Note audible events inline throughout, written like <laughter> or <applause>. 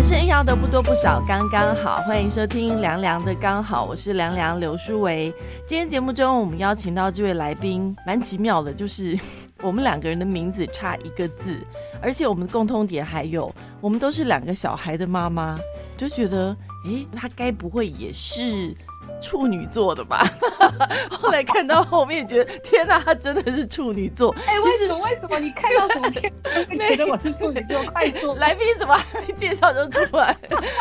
人生要的不多不少，刚刚好。欢迎收听凉凉的刚好，我是凉凉刘淑维。今天节目中，我们邀请到这位来宾，蛮奇妙的，就是我们两个人的名字差一个字，而且我们的共通点还有，我们都是两个小孩的妈妈，就觉得，诶，他该不会也是？处女座的吧，<laughs> 后来看到后面觉得天哪，他真的是处女座。哎，为什么？为什么？你看到什么片觉得我是处女座？<laughs> <laughs> 快说！来宾怎么还没介绍就出来？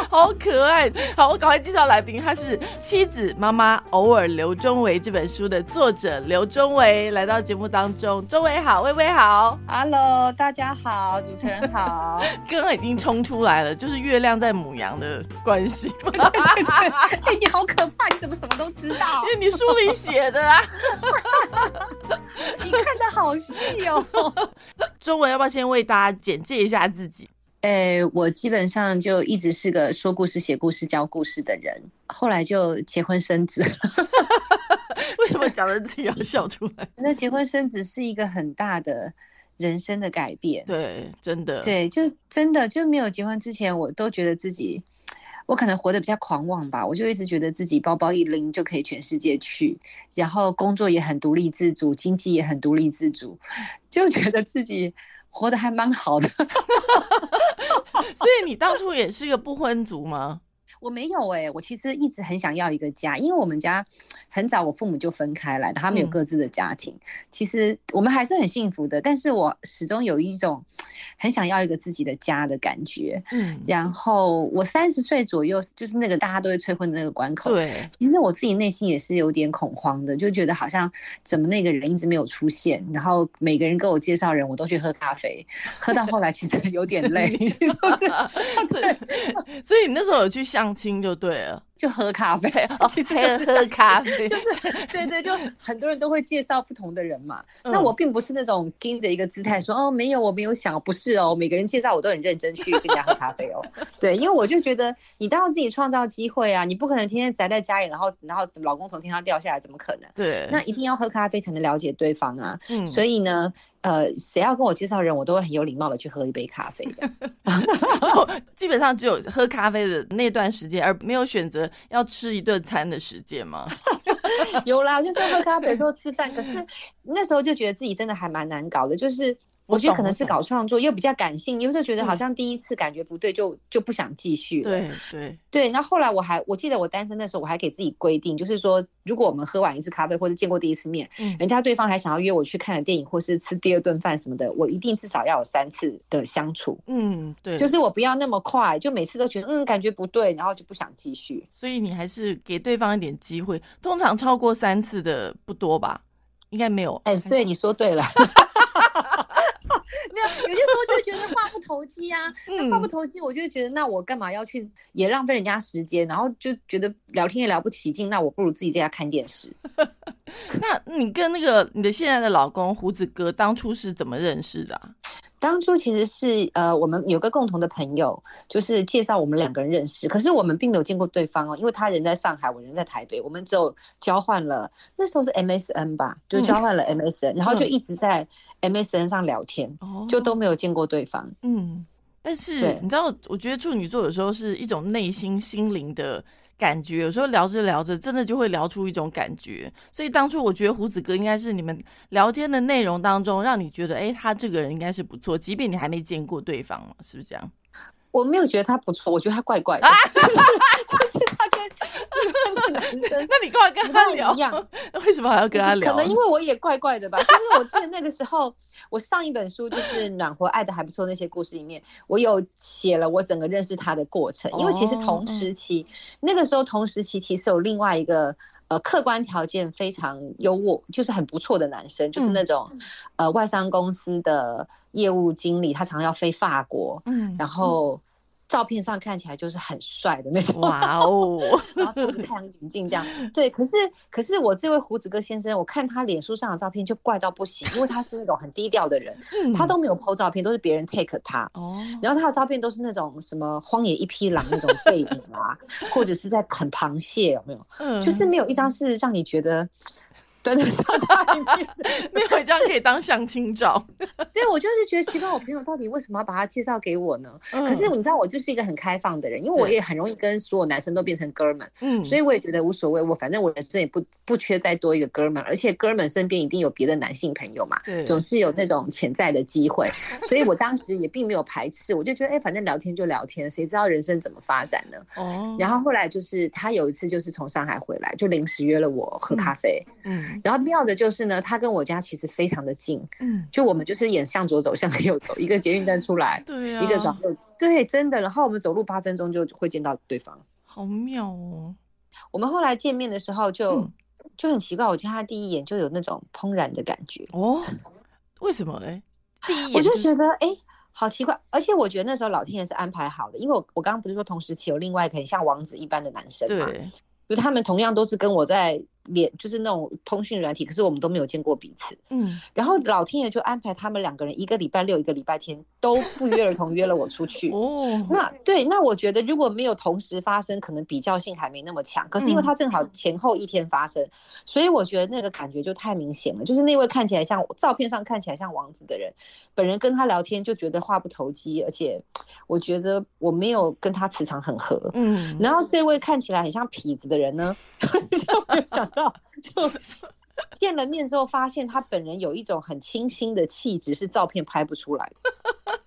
好可爱！好，我赶快介绍来宾，他是《妻子妈妈偶尔刘中维》这本书的作者刘中维，来到节目当中。中维好，微微好，Hello，大家好，主持人好。刚刚已经冲出来了，就是月亮在母羊的关系。哎，你好可怕！你怎么？什么都知道，<laughs> 因为你书里写的啊。<laughs> 你看的好细哦。<laughs> 中文要不要先为大家简介一下自己？诶，我基本上就一直是个说故事、写故事、教故事的人，后来就结婚生子。为什么讲的自己要笑出来？那结婚生子是一个很大的人生的改变。对，真的。对，就真的就没有结婚之前，我都觉得自己。我可能活得比较狂妄吧，我就一直觉得自己包包一拎就可以全世界去，然后工作也很独立自主，经济也很独立自主，<laughs> 就觉得自己活得还蛮好的。<laughs> 所以你当初也是个不婚族吗？我没有哎，我其实一直很想要一个家，因为我们家很早我父母就分开了，他们有各自的家庭。其实我们还是很幸福的，但是我始终有一种很想要一个自己的家的感觉。嗯，然后我三十岁左右，就是那个大家都会催婚的那个关口。对，其实我自己内心也是有点恐慌的，就觉得好像怎么那个人一直没有出现，然后每个人跟我介绍人，我都去喝咖啡，喝到后来其实有点累。<laughs> <laughs> <laughs> 所以，所以你那时候有去相。亲就对了。就喝咖啡，<laughs> 喝喝咖啡，就是对对，就很多人都会介绍不同的人嘛。那我并不是那种盯着一个姿态说哦，没有，我没有想，不是哦。每个人介绍我都很认真去跟人家喝咖啡哦。<laughs> 对，因为我就觉得你都要自己创造机会啊，你不可能天天宅在家里，然后然后老公从天上掉下来，怎么可能？对，那一定要喝咖啡才能了解对方啊。嗯，所以呢，呃，谁要跟我介绍人，我都会很有礼貌的去喝一杯咖啡的。<laughs> 基本上只有喝咖啡的那段时间，而没有选择。要吃一顿餐的时间吗？<laughs> 有啦，就是喝咖啡或吃饭。可是 <laughs> 那时候就觉得自己真的还蛮难搞的，就是。我觉得可能是搞创作又比较感性，有时候觉得好像第一次感觉不对，就就不想继续了。对对对。那后来我还我记得我单身的时候，我还给自己规定，就是说如果我们喝完一次咖啡或者见过第一次面，人家对方还想要约我去看个电影或是吃第二顿饭什么的，我一定至少要有三次的相处。嗯，对。就是我不要那么快，就每次都觉得嗯感觉不对，然后就不想继续。所以你还是给对方一点机会。通常超过三次的不多吧？应该没有。哎，对，你说对了。<laughs> <laughs> 没有，有些时候就觉得话不投机啊。那话不投机，我就觉得那我干嘛要去也浪费人家时间，然后就觉得聊天也聊不起劲，那我不如自己在家看电视。<laughs> 那你跟那个你的现在的老公胡子哥当初是怎么认识的？当初其实是呃，我们有个共同的朋友，就是介绍我们两个人认识。可是我们并没有见过对方哦，因为他人在上海，我人在台北，我们只有交换了那时候是 MSN 吧，就交换了 MSN，然后就一直在 MSN 上聊天，就都没有见过对方。嗯，但是你知道，我觉得处女座有时候是一种内心心灵的。感觉有时候聊着聊着，真的就会聊出一种感觉。所以当初我觉得胡子哥应该是你们聊天的内容当中，让你觉得，哎，他这个人应该是不错，即便你还没见过对方是不是这样？我没有觉得他不错，我觉得他怪怪的，<laughs> 就是 <laughs> 那你干嘛跟他聊？那 <laughs> 为什么还要跟他聊？可 <laughs> 能因为我也怪怪的吧。就是我记得那个时候，我上一本书就是《暖和爱的还不错》那些故事里面，我有写了我整个认识他的过程。因为其实同时期，那个时候同时期其实有另外一个。呃，客观条件非常优渥，就是很不错的男生，就是那种，呃，外商公司的业务经理，他常常要飞法国，嗯，然后。照片上看起来就是很帅的那种，<laughs> 哇哦！然后戴个太阳眼镜这样，对。可是，可是我这位胡子哥先生，我看他脸书上的照片就怪到不行，因为他是那种很低调的人，他都没有 PO 照片，都是别人 take 他。哦。然后他的照片都是那种什么荒野一匹狼那种背影啊，或者是在啃螃蟹，有没有？嗯。就是没有一张是让你觉得端在沙发里面，没有这样可以当相亲照。<laughs> 对我就是觉得奇怪，我朋友到底为什么要把他介绍给我呢？可是你知道，我就是一个很开放的人，因为我也很容易跟所有男生都变成哥们，嗯，所以我也觉得无所谓。我反正我人生也不不缺再多一个哥们，而且哥们身边一定有别的男性朋友嘛，对，总是有那种潜在的机会，<laughs> 所以我当时也并没有排斥，我就觉得哎，反正聊天就聊天，谁知道人生怎么发展呢？哦，然后后来就是他有一次就是从上海回来，就临时约了我喝咖啡，嗯，然后妙的就是呢，他跟我家其实非常的近，嗯，就我们就是演向左走向右走，一个捷运站出来，对一个转右，对，真的，然后我们走路八分钟就会见到对方，好妙哦。我们后来见面的时候就就很奇怪，我见他第一眼就有那种怦然的感觉哦，为什么呢？第一眼我就觉得哎。好奇怪，而且我觉得那时候老天爷是安排好的，因为我我刚刚不是说同时期有另外一个很像王子一般的男生嘛，就他们同样都是跟我在。连就是那种通讯软体，可是我们都没有见过彼此。嗯，然后老天爷就安排他们两个人一个礼拜六一个礼拜天都不约而同约了我出去。哦，那对，那我觉得如果没有同时发生，可能比较性还没那么强。可是因为他正好前后一天发生，所以我觉得那个感觉就太明显了。就是那位看起来像照片上看起来像王子的人，本人跟他聊天就觉得话不投机，而且我觉得我没有跟他磁场很合。嗯，然后这位看起来很像痞子的人呢，<laughs> 就没有想到。<laughs> 就见了面之后，发现他本人有一种很清新的气质，是照片拍不出来的。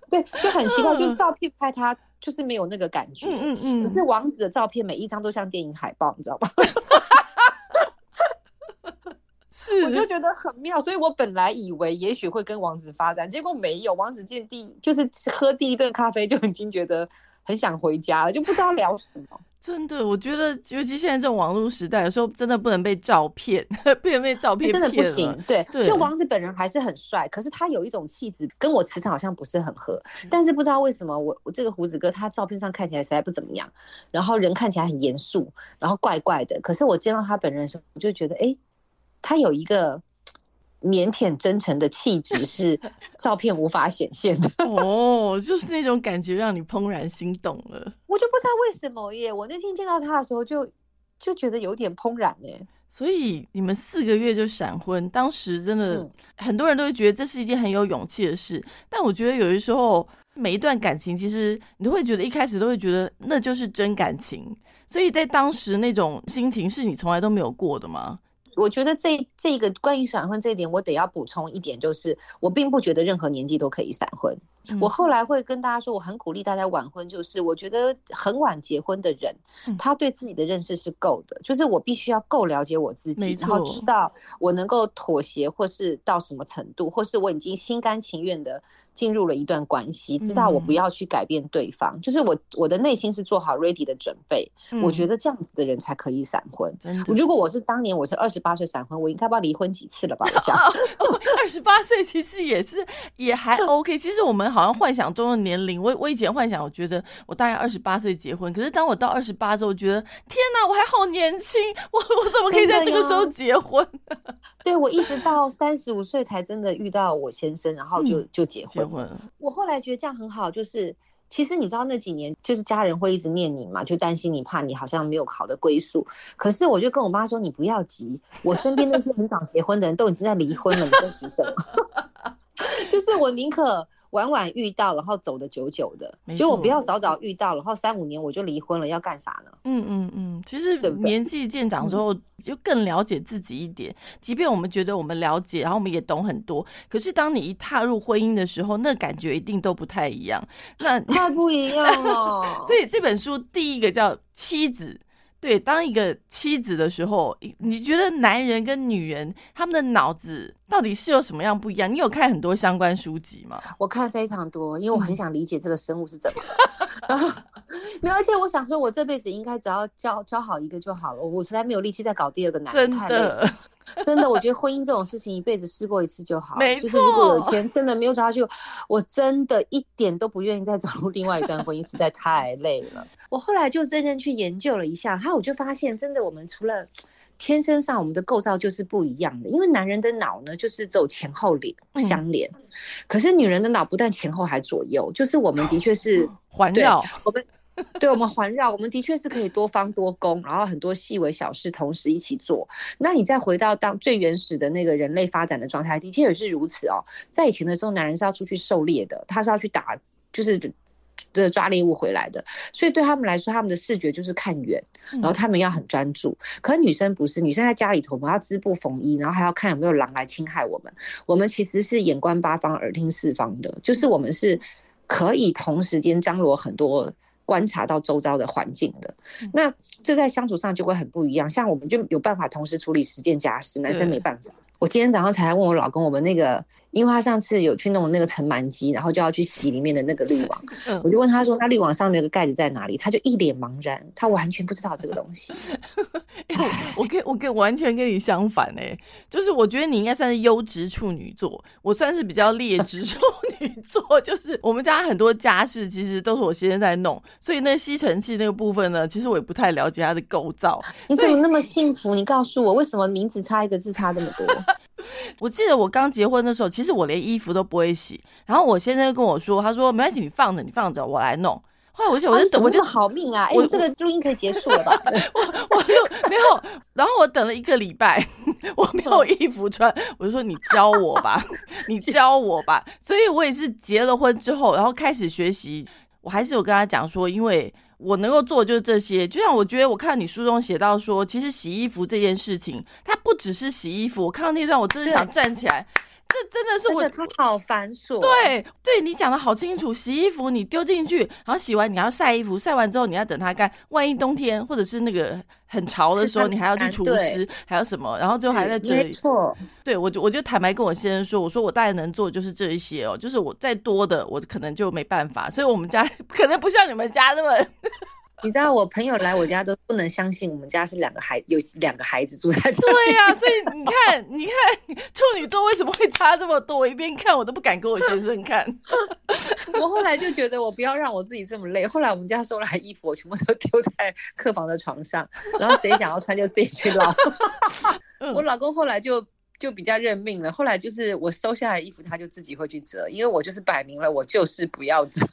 对，就很奇怪，就是照片拍他就是没有那个感觉。嗯嗯嗯。可是王子的照片每一张都像电影海报，你知道吗？<laughs> 是，我就觉得很妙。所以我本来以为也许会跟王子发展，结果没有。王子见第就是喝第一顿咖啡就已经觉得很想回家了，就不知道聊什么。真的，我觉得，尤其现在这种网络时代，有时候真的不能被照片，<laughs> 不能被照片真的不行。对，就王子本人还是很帅，可是他有一种气质跟我磁场好像不是很合。但是不知道为什么，我我这个胡子哥他照片上看起来实在不怎么样，然后人看起来很严肃，然后怪怪的。可是我见到他本人的时候，我就觉得，哎，他有一个。腼腆真诚的气质 <laughs> 是照片无法显现的哦，就是那种感觉让你怦然心动了。<laughs> 我就不知道为什么耶，我那天见到他的时候就就觉得有点怦然呢。所以你们四个月就闪婚，当时真的很多人都会觉得这是一件很有勇气的事。但我觉得有的时候每一段感情，其实你都会觉得一开始都会觉得那就是真感情。所以在当时那种心情是你从来都没有过的吗？我觉得这这个关于闪婚这一点，我得要补充一点，就是我并不觉得任何年纪都可以闪婚。我后来会跟大家说，我很鼓励大家晚婚，就是我觉得很晚结婚的人，他对自己的认识是够的，就是我必须要够了解我自己，然后知道我能够妥协或是到什么程度，或是我已经心甘情愿的。进入了一段关系，知道我不要去改变对方，就是我我的内心是做好 ready 的准备。我觉得这样子的人才可以闪婚。如果我是当年我是二十八岁闪婚，我应该不知道离婚几次了吧？我想，二十八岁其实也是也还 <laughs> OK。其实我们好像幻想中的年龄，我我以前幻想，我觉得我大概二十八岁结婚，可是当我到二十八之后，觉得天哪，我还好年轻，我我怎么可以在这个时候结婚？<laughs> 对我一直到三十五岁才真的遇到我先生，然后就就结婚。我后来觉得这样很好，就是其实你知道那几年，就是家人会一直念你嘛，就担心你，怕你好像没有好的归宿。可是我就跟我妈说，你不要急，我身边那些很早结婚的人都已经在离婚了，你在急什么？<laughs> 就是我宁可。晚晚遇到，然后走的久久的，就我不要早早遇到，然后三五年我就离婚了，要干啥呢？嗯嗯嗯，其实年纪渐长之后，就更了解自己一点。即便我们觉得我们了解，然后我们也懂很多，可是当你一踏入婚姻的时候，那感觉一定都不太一样。那太不一样了。<laughs> 所以这本书第一个叫妻子。对，当一个妻子的时候，你觉得男人跟女人他们的脑子到底是有什么样不一样？你有看很多相关书籍吗？我看非常多，因为我很想理解这个生物是怎么。<laughs> 没有，而且我想说，我这辈子应该只要教教好一个就好了。我实在没有力气再搞第二个男人，太累了。真的，我觉得婚姻这种事情，一辈子试过一次就好。没错。就是如果有一天真的没有找下去，我真的一点都不愿意再走入另外一段婚姻，实在太累了。<laughs> 我后来就认真去研究了一下，然后我就发现，真的我们除了天生上我们的构造就是不一样的，因为男人的脑呢就是走前后连相连，可是女人的脑不但前后还左右，就是我们的确是环绕我们。<laughs> 对我们环绕，我们的确是可以多方多功，然后很多细微小事同时一起做。那你再回到当最原始的那个人类发展的状态，的确也是如此哦。在以前的时候，男人是要出去狩猎的，他是要去打，就是这抓猎物回来的。所以对他们来说，他们的视觉就是看远，然后他们要很专注。可女生不是，女生在家里头，我们要织布缝衣，然后还要看有没有狼来侵害我们。我们其实是眼观八方，耳听四方的，就是我们是可以同时间张罗很多。观察到周遭的环境的，那这在相处上就会很不一样。像我们就有办法同时处理十件家事，男生没办法。我今天早上才问我老公，我们那个，因为他上次有去弄那个尘螨机，然后就要去洗里面的那个滤网，<laughs> 我就问他说，那滤网上面有个盖子在哪里？他就一脸茫然，他完全不知道这个东西。<laughs> <laughs> 我跟我跟完全跟你相反哎，就是我觉得你应该算是优质处女座，我算是比较劣质处女座。<laughs> 就是我们家很多家事其实都是我先生在弄，所以那吸尘器那个部分呢，其实我也不太了解它的构造。你怎么那么幸福？你告诉我，为什么名字差一个字差这么多？<laughs> 我记得我刚结婚的时候，其实我连衣服都不会洗。然后我先生跟我说：“他说没关系，你放着，你放着，我来弄。”后来我就我就等，我就好命啊！哎，这个录音可以结束了吧？<laughs> 我我就没有。然后我等了一个礼拜，<laughs> 我没有衣服穿，我就说：“你教我吧，<laughs> 你教我吧。”所以我也是结了婚之后，然后开始学习。我还是有跟他讲说，因为。我能够做就是这些，就像我觉得我看你书中写到说，其实洗衣服这件事情，它不只是洗衣服。我看到那段，我真的想站起来。这真的是我，它好繁琐。对，对你讲的好清楚。洗衣服你丢进去，然后洗完你要晒衣服，晒完之后你要等它干。万一冬天或者是那个很潮的时候，你还要去除湿，还有什么？然后最后还在这里。没错。对我就我就坦白跟我先生说，我说我大概能做就是这一些哦，就是我再多的我可能就没办法。所以我们家 <laughs> 可能不像你们家那么。你知道我朋友来我家都不能相信我们家是两个孩有两个孩子住在这。对呀，所以你看，你看处女座为什么会差这么多？我一边看我都不敢给我先生看。<laughs> 我后来就觉得我不要让我自己这么累。后来我们家收来衣服，我全部都丢在客房的床上，然后谁想要穿就自己去捞。<laughs> 我老公后来就就比较认命了，后来就是我收下来衣服，他就自己会去折，因为我就是摆明了我就是不要折。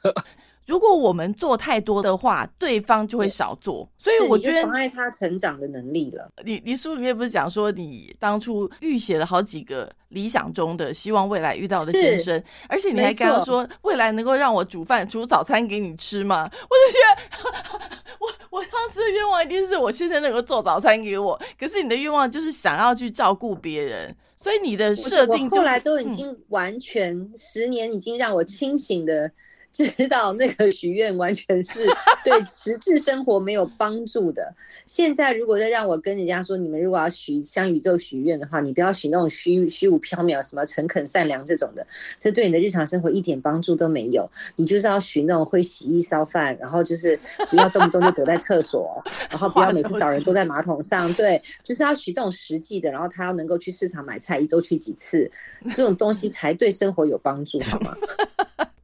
如果我们做太多的话，对方就会少做，所以我觉得妨碍他成长的能力了。你你书里面不是讲说，你当初预写了好几个理想中的希望未来遇到的先生，而且你还跟他说未来能够让我煮饭煮早餐给你吃吗？<laughs> 我就觉得 <laughs> 我我当时的愿望一定是我先生能够做早餐给我，可是你的愿望就是想要去照顾别人，所以你的设定后来都已经完全十年已经让我清醒的。知道那个许愿完全是 <laughs> 对实质生活没有帮助的。现在如果再让我跟人家说，你们如果要许向宇宙许愿的话，你不要许那种虚虚无缥缈、什么诚恳善良这种的，这对你的日常生活一点帮助都没有。你就是要许那种会洗衣烧饭，然后就是不要动不动就躲在厕所，然后不要每次找人坐在马桶上，对，就是要许这种实际的。然后他要能够去市场买菜，一周去几次，这种东西才对生活有帮助，好吗？<laughs>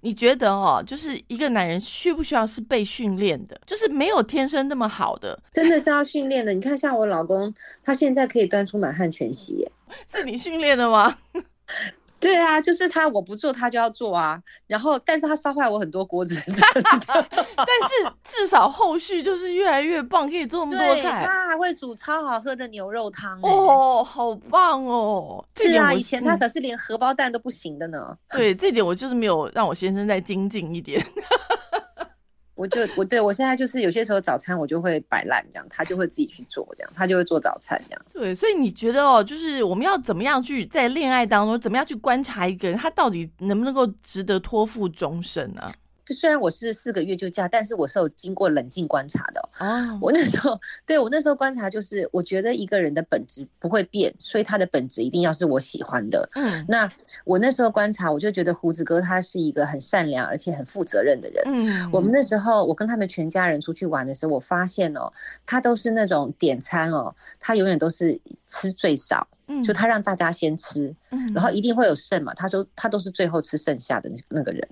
你觉得哦，就是一个男人需不需要是被训练的？就是没有天生那么好的，真的是要训练的。你看，像我老公，他现在可以端出满汉全席，耶，<laughs> 是你训练的吗？<laughs> 对啊，就是他，我不做他就要做啊。然后，但是他烧坏我很多锅子。<laughs> 但是至少后续就是越来越棒，可以做那么多菜。他还会煮超好喝的牛肉汤哦，好棒哦！是啊，以前他可是连荷包蛋都不行的呢。对，这点我就是没有让我先生再精进一点。<laughs> 我就我对我现在就是有些时候早餐我就会摆烂这样，他就会自己去做这样，他就会做早餐这样。对，所以你觉得哦，就是我们要怎么样去在恋爱当中，怎么样去观察一个人，他到底能不能够值得托付终身呢？就虽然我是四个月就嫁，但是我是有经过冷静观察的。哦，我那时候对我那时候观察就是，我觉得一个人的本质不会变，所以他的本质一定要是我喜欢的。嗯，那我那时候观察，我就觉得胡子哥他是一个很善良而且很负责任的人。嗯，我们那时候我跟他们全家人出去玩的时候，我发现哦，他都是那种点餐哦，他永远都是吃最少，就他让大家先吃，嗯然后一定会有剩嘛，他说他都是最后吃剩下的那那个人。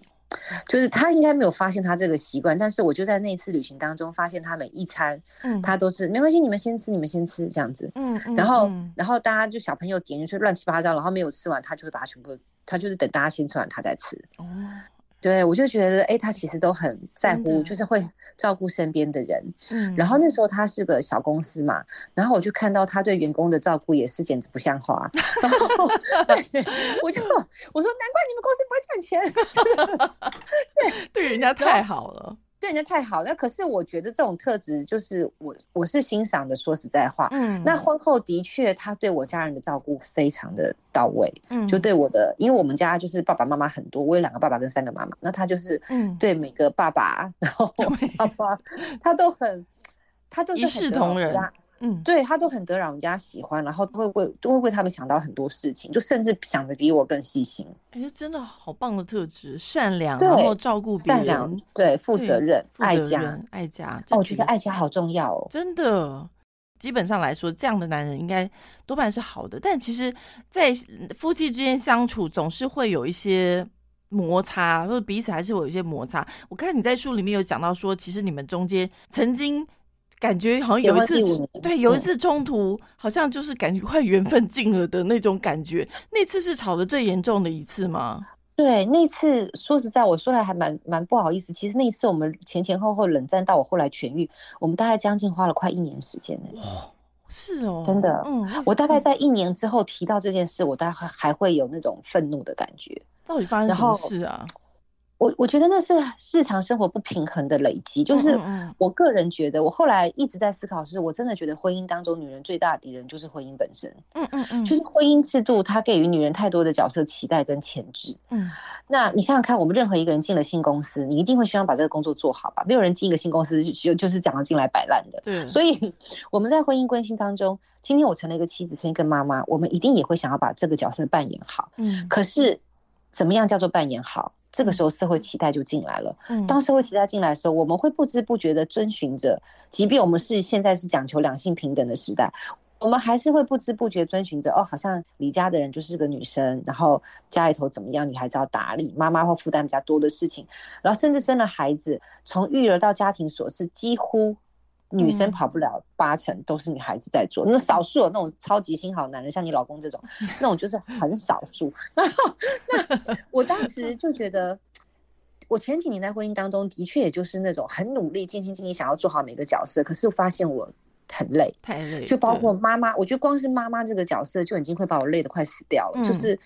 就是他应该没有发现他这个习惯，但是我就在那次旅行当中发现他每一餐，嗯，他都是没关系，你们先吃，你们先吃这样子，嗯，然后然后大家就小朋友点进去乱七八糟，然后没有吃完，他就会把它全部，他就是等大家先吃完他再吃。哦，对，我就觉得，哎，他其实都很在乎，就是会照顾身边的人。嗯。然后那时候他是个小公司嘛，然后我就看到他对员工的照顾也是简直不像话。<laughs> 然后对，我就我说，难怪你们公司不会赚钱，<laughs> <laughs> 对。对人家太好了，对人家太好。那可是我觉得这种特质就是我我是欣赏的。说实在话，嗯那婚后的确他对我家人的照顾非常的到位，嗯就对我的，因为我们家就是爸爸妈妈很多，我有两个爸爸跟三个妈妈，那他就是嗯对每个爸爸，然后爸爸，他都很，他都是一视同人家嗯对他都很得让人家喜欢，然后都会为都会为他们想到很多事情，就甚至想的比我更细心、哎，这真的好棒的特质，善良，然后照顾别善良人，，对，负对责任、爱家。任爱家。哦，我觉得爱家好重要哦。真的，基本上来说，这样的男人应该多半是好的。但其实，在夫妻之间相处，总是会有一些摩擦，或者彼此还是会有一些摩擦。我看你在书里面有讲到说，其实你们中间曾经。感觉好像有一次对，有一嗯次冲突，好像就是感觉快缘分尽了的那种感觉。那次是吵得最严重的一次吗？对，那次说实在，我说来还蛮蛮不好意思。其实那一次我们前前后后冷战到我后来痊愈，我们大概将近花了快一年时间呢。是哦，真的嗯，我大概在一年之后提到这件事，我大概还会有那种愤怒的感觉。到底发生什么事啊？我我觉得那是日常生活不平衡的累积，就是嗯嗯我个人觉得，我后来一直在思考是，我真的觉得婚姻当中女人最大的敌人就是婚姻本身，嗯嗯嗯，就是婚姻制度它给予女人太多的角色期待跟潜质。嗯那你想想看，我们任何一个人进了新公司，你一定会希望把这个工作做好吧？没有人进一个新公司就就就是讲要进来摆烂的。对，所以我们在婚姻关系当中，今天我成了一个妻子，成了一个妈妈，我们一定也会想要把这个角色扮演好。嗯可是，怎么样叫做扮演好？这个时候社会期待就进来了。嗯当社会期待进来的时候，我们会不知不觉的遵循着，即便我们是现在是讲求两性平等的时代，我们还是会不知不觉遵循着哦，好像离家的人就是个女生，然后家里头怎么样，女孩子要打理，妈妈会负担比较多的事情，然后甚至生了孩子，从育儿到家庭琐事，几乎。女生嗯跑不了八成，都是女孩子在做。那少数有那种超级心好男人，像你老公这种，<laughs> 那种就是很少数。然后，那我当时 <laughs> 就觉得，我前几年在婚姻当中，的确也就是那种很努力、尽心尽力想要做好每个角色，可是我发现我很累，太累，就包括妈妈，我觉得光是妈妈这个角色就已经会把我累得快死掉了。嗯就是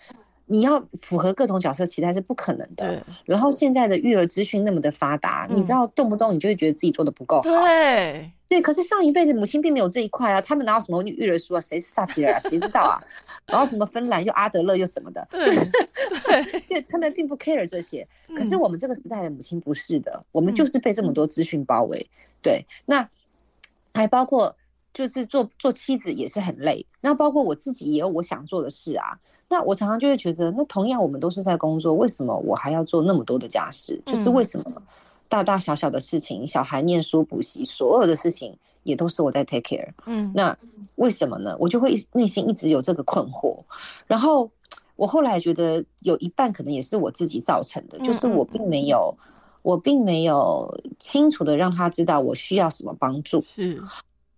你要符合各种角色期待是不可能的。然后现在的育儿资讯那么的发达，你知道动不动你就会觉得自己做的不够好。对，对，可是上一辈的母亲并没有这一块啊，他们哪有什么育儿书啊？谁是萨提尔啊？谁知道啊？然后什么芬兰又阿德勒又什么的，对对，就他们并不 care 这些。可是嗯我们这个时代的母亲不是的，我们就是被这么多资讯包围。对，那还包括就是做做妻子也是很累，那包括我自己也有我想做的事啊。那我常常就会觉得，那同样我们都是在工作，为什么我还要做那么多的家事？就是为什么大大小小的事情，小孩念书补习，所有的事情也都是我在 take care。嗯那为什么呢？我就会内心一直有这个困惑，然后我后来觉得有一半可能也是我自己造成的，就是我并没有，我并没有清楚的让他知道我需要什么帮助。是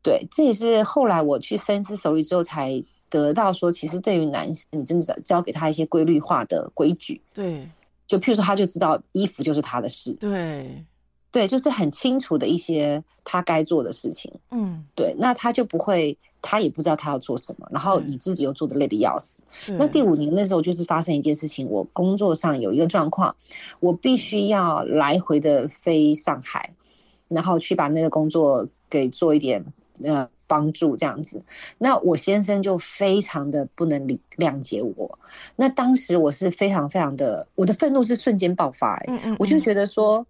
对，这也是后来我去深思熟虑之后才得到说，其实对于男生，你真的教给他一些规律化的规矩，对就譬如说，他就知道衣服就是他的事，对，对，就是很清楚的一些他该做的事情。嗯，对，那他就不会，他也不知道他要做什么，然后你自己又做的累得要死。那第五年那时候就是发生一件事情，我工作上有一个状况，我必须要来回的飞上海，然后去把那个工作给做一点呃帮助这样子。那我先生就非常的不能理谅解我，那当时我是非常非常的，我的愤怒是瞬间爆发、欸，嗯嗯，我就嗯觉得说。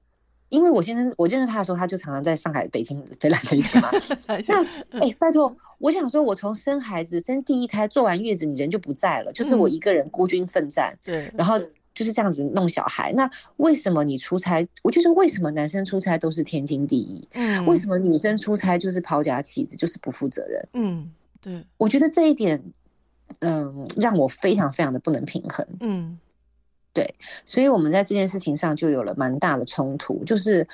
因为我先生，我认识他的时候，他就常常在上海、北京飞来飞去嘛。<laughs> 那哎、拜托，我想说，我从生孩子、生第一胎、做完月子，你人就不在了，就是我嗯一个人孤军奋战，对，然后就是这样子弄小孩。那为什么你出差？我就是为什么男生出差都是天经地义？嗯，为什么女生出差就是抛家弃子，就是不负责任？嗯，对，我觉得这一点，嗯，让我非常非常的不能平衡。嗯对所以我们在这件事情上就有了蛮大的冲突，就是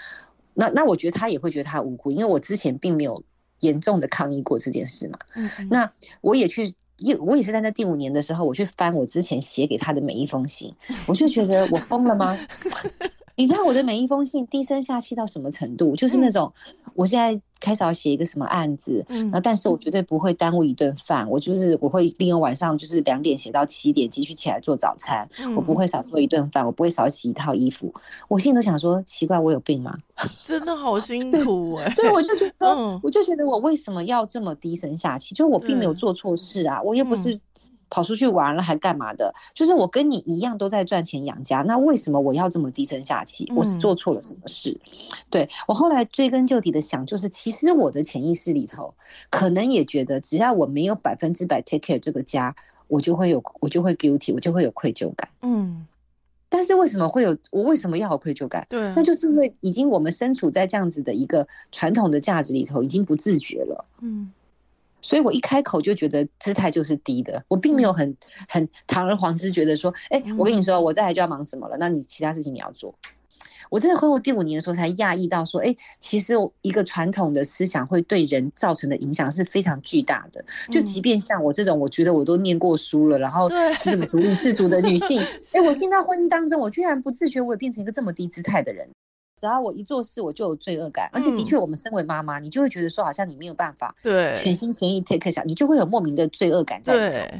那那我觉得他也会觉得他无辜，因为我之前并没有严重的抗议过这件事嘛。嗯，嗯那我也去，也我也是在那第五年的时候，我去翻我之前写给他的每一封信，我就觉得我疯了吗？<laughs> 你知道我的每一封信低声下气到什么程度？就是那种，我现在开始要写一个什么案子，嗯，那但是我绝对不会耽误一顿饭，我就是我会利用晚上就是两点写到七点，继续起来做早餐，我不会少做一顿饭，我不会少洗一套衣服。我心里都想说，奇怪，我有病吗？<laughs> 真的好辛苦哎，所以我就觉 <laughs> 得，我就觉得我为什么要这么低声下气？就是我并没有做错事啊，我又不是。跑出去玩了还干嘛的？就是我跟你一样都在赚钱养家，那为什么我要这么低声下气？我是做错了什么事？对我后来追根究底的想，就是其实我的潜意识里头可能也觉得，只要我没有百分之百 take care 这个家，我就会有我就会 guilty，我就会有愧疚感。嗯，但是为什么会有我为什么要有愧疚感？对，那就是因为已经我们身处在这样子的一个传统的价值里头，已经不自觉了。嗯。所以我一开口就觉得姿态就是低的，我并没有很很堂而皇之觉得说，哎，我跟你说，我再来就要忙什么了，那你其他事情你要做。我真的婚后第五年的时候才讶异到说，哎，其实一个传统的思想会对人造成的影响是非常巨大的。就即便像我这种，我觉得我都念过书了，然后是什么独立自主的女性，<laughs> 哎，我进到婚姻当中，我居然不自觉我也变成一个这么低姿态的人。只要我一做事，我就有罪恶感，而且的确，我们身为妈妈，你就会觉得说，好像你没有办法对全心全意 take 下，你就会有莫名的罪恶感在里头。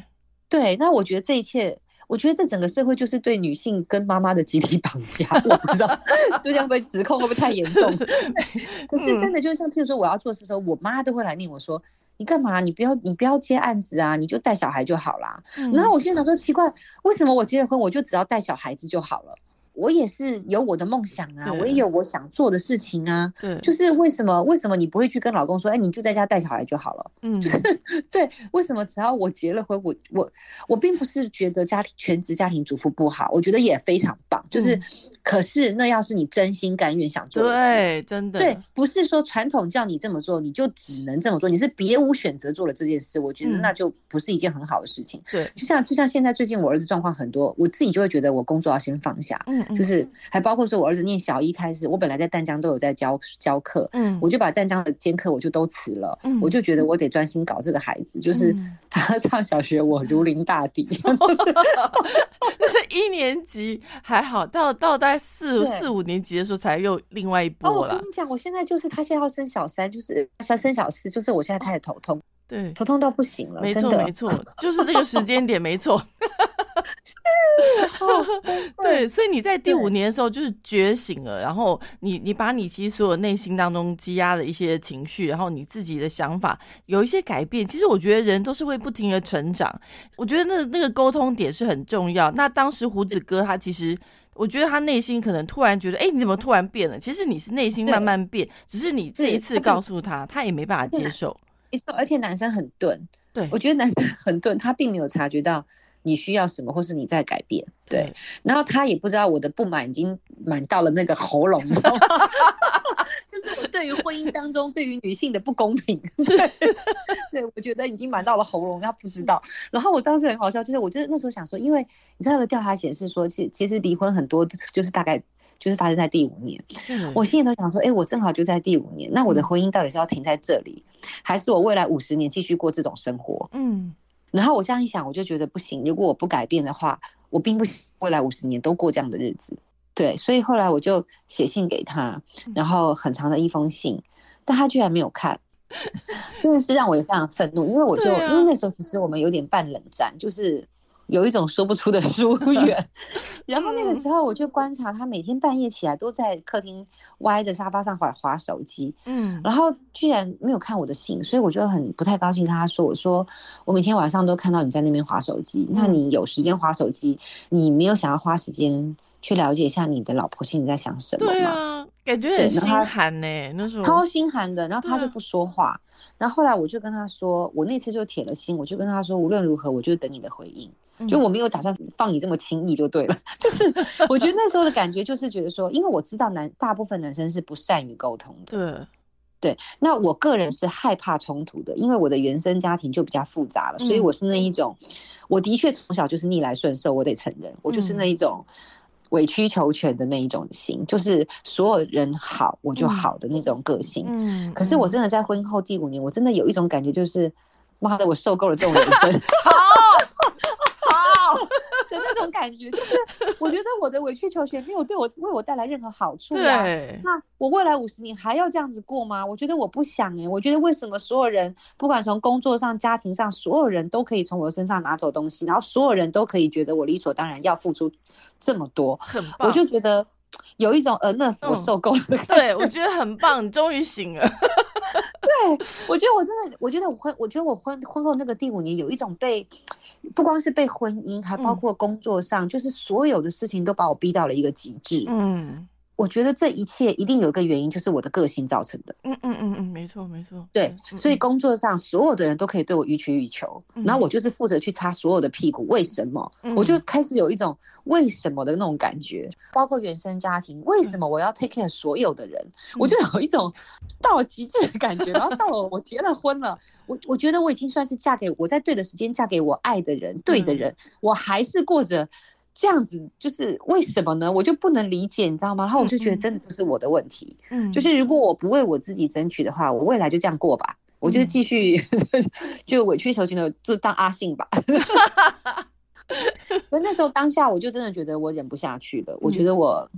对，那我觉得这一切，我觉得这整个社会就是对女性跟妈妈的集体绑架。我不知道这样被指控会不会太严重？<laughs> <laughs> 可是真的就是像譬如说，我要做事的时候，我妈都会来念我说：“你干嘛？你不要你不要接案子啊，你就带小孩就好啦。然后我现在想说，奇怪，为什么我结了婚，我就只要带小孩子就好了？我也是有我的梦想啊，我也有我想做的事情啊。对，就是为什么为什么你不会去跟老公说，哎，你就在家带小孩就好了？嗯，<laughs> 对，为什么只要我结了婚，我我我并不是觉得家庭全职家庭主妇不好，我觉得也非常棒，就是。可是，那要是你真心甘愿想做的事，对，真的，对，不是说传统叫你这么做，你就只能这么做，你是别无选择做了这件事，我觉得那就不是一件很好的事情。对，就像就像现在最近我儿子状况很多，我自己就会觉得我工作要先放下，嗯嗯，就是。还包括说我儿子念小一开始，我本来在淡江都有在教教课，嗯，我就把淡江的兼课我就都辞了，嗯，我就觉得我得专心搞这个孩子，就是他上小学我如临大敌 <laughs> <laughs> 一年级还好，到到大。四四五年级的时候才又另外一波了。我跟你讲，我现在就是他现在要升小三，就是要升小四，就是我现在开始头痛，对，头痛到不行了。没错，没错，就是这个时间点，没错。<laughs> 对，所以你在第五年的时候就是觉醒了，然后你你把你其实所有内心当中积压的一些情绪，然后你自己的想法有一些改变。其实我觉得人都是会不停的成长，我觉得那那个沟通点是很重要。那当时胡子哥他其实。我觉得他内心可能突然觉得，哎，你怎么突然变了？其实你是内心慢慢变，只是你这一次告诉他，他也没办法接受。没错，而且男生很钝，对我觉得男生很钝，他并没有察觉到你需要什么，或是你在改变。对，然后他也不知道我的不满已经满到了那个喉咙，知道吗？<laughs> 就是我对于婚姻当中对于女性的不公平，<laughs> 对，对我觉得已经满到了喉咙，他不知道。然后我当时很好笑，就是我就是那时候想说，因为你知道，个调查显示说，其其实离婚很多就是大概就是发生在第五年。我心里都想说，哎，我正好就在第五年，那我的婚姻到底是要停在这里，还是我未来五十年继续过这种生活？嗯。然后我这样一想，我就觉得不行。如果我不改变的话，我并不未来五十年都过这样的日子。对，所以后来我就写信给他，然后很长的一封信，但他居然没有看，<laughs> 真的是让我也非常愤怒。因为我就因为那时候其实我们有点半冷战，就是。有一种说不出的 <laughs> 疏远，<laughs> 然后那个时候我就观察他每天半夜起来都在客厅歪着沙发上划划手机，嗯，然后居然没有看我的信，所以我就很不太高兴，跟他说：“我说我每天晚上都看到你在那边划手机，那你有时间划手机，你没有想要花时间去了解一下你的老婆心里在想什么吗？”对啊，感觉很心寒呢，那时候超心寒的。然后他就不说话，然后后来我就跟他说，我那次就铁了心，我就跟他说，无论如何，我就等你的回应。就我没有打算放你这么轻易就对了，<laughs> 就是我觉得那时候的感觉就是觉得说，因为我知道男大部分男生是不善于沟通的，对对。那我个人是害怕冲突的，因为我的原生家庭就比较复杂了，所以我是那一种，我的确从小就是逆来顺受，我得承认，我就是那一种委曲求全的那一种型，就是所有人好我就好的那种个性。嗯。可是我真的在婚后第五年，我真的有一种感觉，就是妈的，我受够了这种人生。<laughs> 好。的那种感觉，就是我觉得我的委曲求全没有对我为我带来任何好处呀。那我未来五十年还要这样子过吗？我觉得我不想哎。我觉得为什么所有人不管从工作上、家庭上，所有人都可以从我身上拿走东西，然后所有人都可以觉得我理所当然要付出这么多，我就觉得有一种呃，那我受够了。对，我觉得很棒，终于醒了。<laughs> 对，我觉得我真的，我觉得我婚，我觉得我婚婚后那个第五年有一种被，不光是被婚姻，还包括工作上，就是所有的事情都把我逼到了一个极致。嗯。我觉得这一切一定有一个原因，就是我的个性造成的。嗯嗯嗯嗯，没错没错。对，所以工作上所有的人都可以对我予取予求，然后我就是负责去擦所有的屁股。为什么？我就开始有一种为什么的那种感觉。包括原生家庭，为什么我要 take care 所有的人？我就有一种到了极致的感觉。然后到了我结了婚了，我我觉得我已经算是嫁给我在对的时间嫁给我爱的人，对的人，我还是过着。这样子就是为什么呢？我就不能理解，你知道吗？然后我就觉得真的不是我的问题。嗯，就是如果我不为我自己争取的话，我未来就这样过吧，我就继续 <laughs> 就委曲求全的就当阿信吧。<laughs> 所以那时候当下我就真的觉得我忍不下去了，我觉得我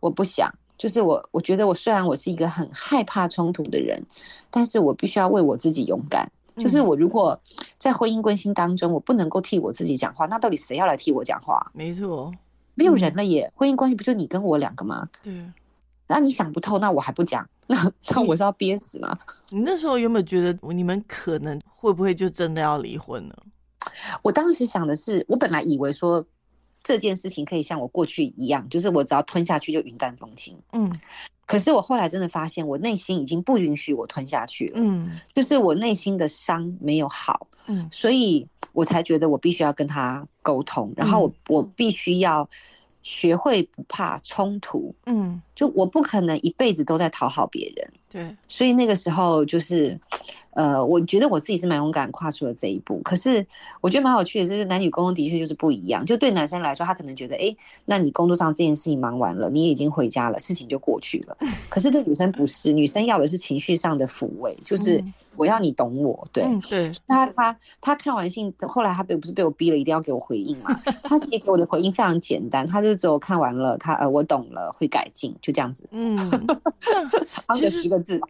我不想，就是我我觉得我虽然我是一个很害怕冲突的人，但是我必须要为我自己勇敢。就是我如果在婚姻关系当中，我不能够替我自己讲话，那到底谁要来替我讲话？没错，没有人了耶。婚姻关系不就你跟我两个吗？对。那你想不透，那我还不讲，那那我是要憋死吗？你那时候有没有觉得你们可能会不会就真的要离婚呢？我当时想的是，我本来以为说这件事情可以像我过去一样，就是我只要吞下去就云淡风轻。嗯。可是我后来真的发现，我内心已经不允许我吞下去了。嗯，就是我内心的伤没有好。嗯，所以我才觉得我必须要跟他沟通，然后我我必须要学会不怕冲突。嗯，就我不可能一辈子都在讨好别人。对，所以那个时候就是。呃，我觉得我自己是蛮勇敢，跨出了这一步。可是我觉得蛮有趣的，就是男女沟通的确就是不一样。就对男生来说，他可能觉得，哎，那你工作上这件事情忙完了，你已经回家了，事情就过去了。可是对女生不是，女生要的是情绪上的抚慰，就是。我要你懂我，对对。他他他看完信，后来他被不是被我逼了，一定要给我回应嘛？他其实给我的回应非常简单，他就只有看完了，他呃我懂了，会改进，就这样子。嗯，<laughs> 其实十个字，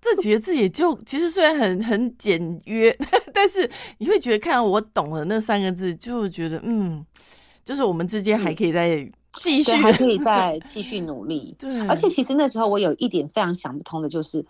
这几个字也就其实虽然很很简约，但是你会觉得看我懂了那三个字，就觉得嗯，就是我们之间还可以再继续，还可以 <laughs> 再继续努力。对，而且其实那时候我有一点非常想不通的就是。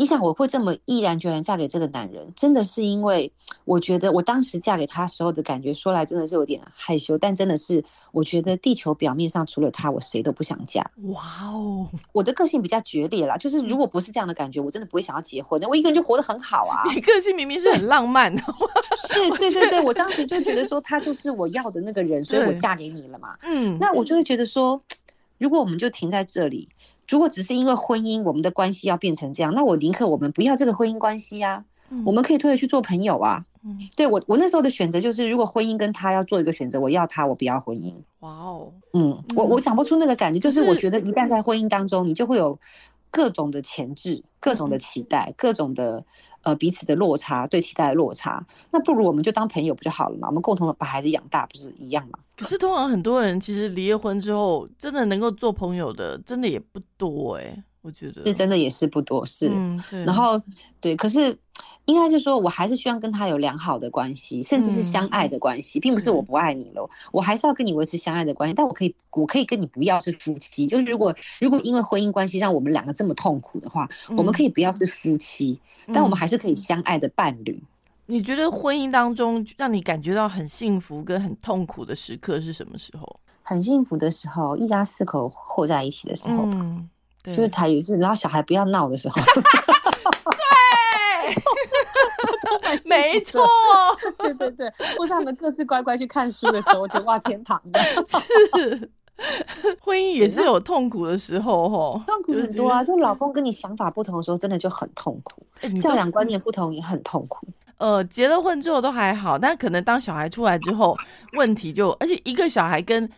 你想我会这么毅然决然嫁给这个男人，真的是因为我觉得我当时嫁给他时候的感觉，说来真的是有点害羞，但真的是我觉得地球表面上除了他，我谁都不想嫁。哇哦，我的个性比较决裂啦，就是如果不是这样的感觉，我真的不会想要结婚的。我一个人就活得很好啊。你个性明明是很浪漫的，是，对对对，我当时就觉得说他就是我要的那个人，所以我嫁给你了嘛。嗯，那我就会觉得说，如果我们就停在这里。如果只是因为婚姻，我们的关系要变成这样，那我宁可我们不要这个婚姻关系啊，我们可以退回去做朋友啊。嗯，对我我那时候的选择就是，如果婚姻跟他要做一个选择，我要他，我不要婚姻。哇哦，嗯，我我讲不出那个感觉，就是我觉得一旦在婚姻当中，你就会有各种的前置、各种的期待、各种的。呃，彼此的落差，对期待的落差，那不如我们就当朋友不就好了嘛？我们共同的把孩子养大，不是一样吗？可是通常很多人其实离了婚之后，真的能够做朋友的，真的也不多哎。我觉得这真的也是不多，是。然后对，可是应该是说，我还是希望跟他有良好的关系，甚至是相爱的关系，并不是我不爱你了，我还是要跟你维持相爱的关系。但我可以，我可以跟你不要是夫妻。就是如果如果因为婚姻关系让我们两个这么痛苦的话，我们可以不要是夫妻，但我们还是可以相爱的伴侣。你觉得婚姻当中让你感觉到很幸福跟很痛苦的时刻是什么时候？很幸福的时候，一家四口和在一起的时候。就是台语是，然后小孩不要闹的时候，对，<laughs> 没错，对对对，或是他们各自乖乖去看书的时候，我觉得哇，天堂的是，婚姻也是有痛苦的时候哈，痛苦很多啊，就老公跟你想法不同的时候，真的就很痛苦，教养观念不同也很痛苦。呃，结了婚之后都还好，但可能当小孩出来之后，问题就，而且一个小孩跟。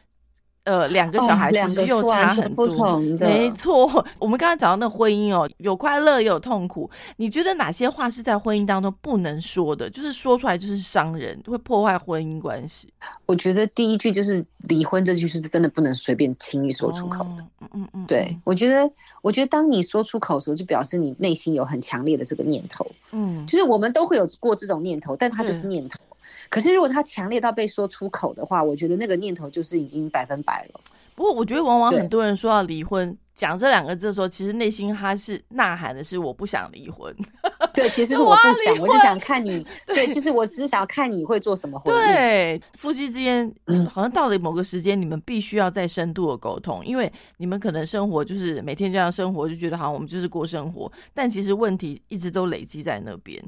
呃，两个小孩其实又差很多。没错，我们刚刚讲到那婚姻哦，有快乐也有痛苦。你觉得哪些话是在婚姻当中不能说的？就是说出来就是伤人，会破坏婚姻关系。我觉得第一句就是离婚这句是真的不能随便轻易说出口的。嗯嗯嗯。对，我觉得，我觉得当你说出口的时候，就表示你内心有很强烈的这个念头。嗯，就是我们都会有过这种念头，但它就是念头。可是，如果他强烈到被说出口的话，我觉得那个念头就是已经百分百了。不过，我觉得往往很多人说要离婚，讲这两个字的时候，其实内心他是呐喊的是我不想离婚。对，<laughs> 其实是我不想，我就想看你。<laughs> 对，就是我只是想要看你会做什么。对，夫妻之间，嗯，好像到了某个时间，你们必须要再深度的沟通，因为你们可能生活就是每天这样生活，就觉得好像我们就是过生活，但其实问题一直都累积在那边。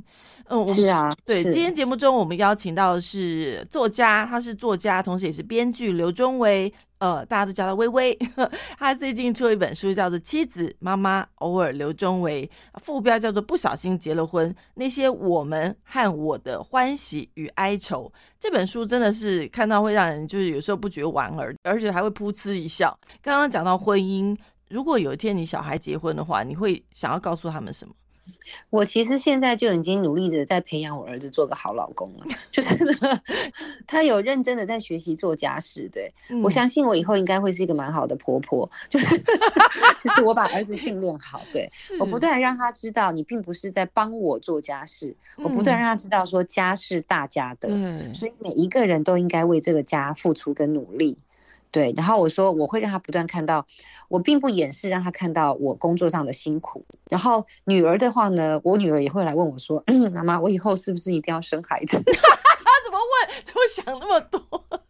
嗯，是啊，对，今天节目中我们邀请到的是作家，他是作家，同时也是编剧刘忠维，呃，大家都叫他微微。<laughs> 他最近出了一本书，叫做《妻子妈妈偶尔刘忠维》，副标叫做《不小心结了婚：那些我们和我的欢喜与哀愁》。这本书真的是看到会让人就是有时候不觉得莞尔，而且还会噗嗤一笑。刚刚讲到婚姻，如果有一天你小孩结婚的话，你会想要告诉他们什么？我其实现在就已经努力着在培养我儿子做个好老公了，就是 <laughs> 他有认真的在学习做家事。对我相信我以后应该会是一个蛮好的婆婆，就是 <laughs> 就是我把儿子训练好，对我不断让他知道你并不是在帮我做家事，我不断让他知道说家是大家的，所以每一个人都应该为这个家付出跟努力。对，然后我说我会让他不断看到，我并不掩饰让他看到我工作上的辛苦。然后女儿的话呢，我女儿也会来问我说：“妈妈，我以后是不是一定要生孩子？” <laughs> 怎么问？怎么想那么多？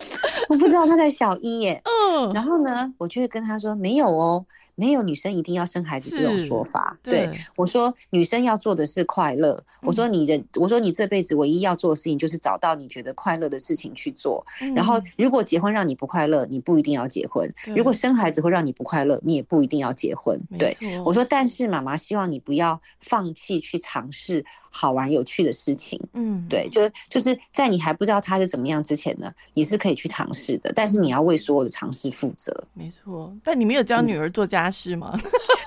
<laughs> 我不知道他在小一耶。嗯。然后呢，我就会跟他说：“没有哦。”没有女生一定要生孩子这种说法，对我说女生要做的是快乐。我说你的，我说你这辈子唯一要做的事情就是找到你觉得快乐的事情去做。然后如果结婚让你不快乐，你不一定要结婚；如果生孩子会让你不快乐，你也不一定要结婚。对我说，但是妈妈希望你不要放弃去尝试好玩有趣的事情。嗯，对，就就是在你还不知道他是怎么样之前呢，你是可以去尝试的，但是你要为所有的尝试负责。没错，但你没有教女儿做家。家事吗？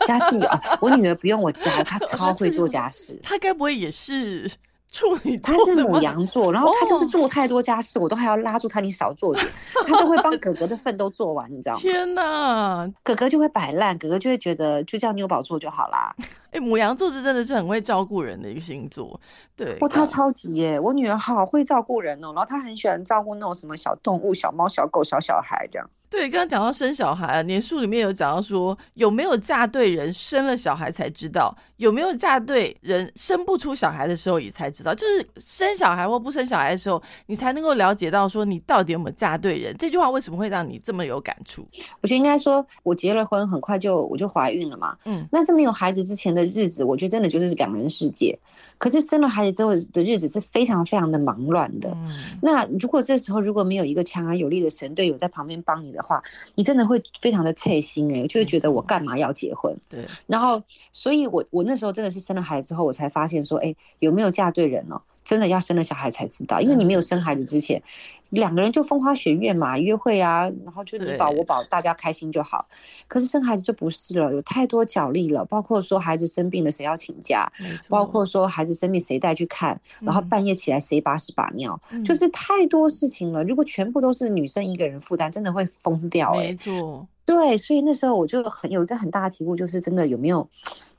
家事有啊，我女儿不用我教，<laughs> 她超会做家事。她该不会也是处女座？她是母羊座，然后她就是做太多家事，我都还要拉住她，你少做点。她都会帮哥哥的份都做完，你知道吗？天哪，哥哥就会摆烂，哥哥就会觉得就叫妞宝做就好啦。<laughs> 哎，母羊座是真的是很会照顾人的一个星座，对。哇，他超级耶！我女儿好会照顾人哦，然后她很喜欢照顾那种什么小动物、小猫、小狗、小小孩这样。对，刚刚讲到生小孩啊，年书里面有讲到说，有没有嫁对人，生了小孩才知道；有没有嫁对人，生不出小孩的时候也才知道。就是生小孩或不生小孩的时候，你才能够了解到说你到底有没有嫁对人。这句话为什么会让你这么有感触？我觉得应该说，我结了婚，很快就我就怀孕了嘛。嗯，那在没有孩子之前的日子，我觉得真的就是两人世界。可是生了孩子之后的日子是非常非常的忙乱的。嗯，那如果这时候如果没有一个强而有力的神队友在旁边帮你的话，你真的会非常的刺心哎，就会觉得我干嘛要结婚？对。然后，所以我我那时候真的是生了孩子之后，我才发现说，哎，有没有嫁对人哦？真的要生了小孩才知道，因为你没有生孩子之前，两个人就风花雪月嘛，约会啊，然后就你保我保，大家开心就好。可是生孩子就不是了，有太多角力了，包括说孩子生病了谁要请假，包括说孩子生病谁带去看，然后半夜起来谁把屎把尿，就是太多事情了。如果全部都是女生一个人负担，真的会疯掉。没错。对，所以那时候我就很有一个很大的题目，就是真的有没有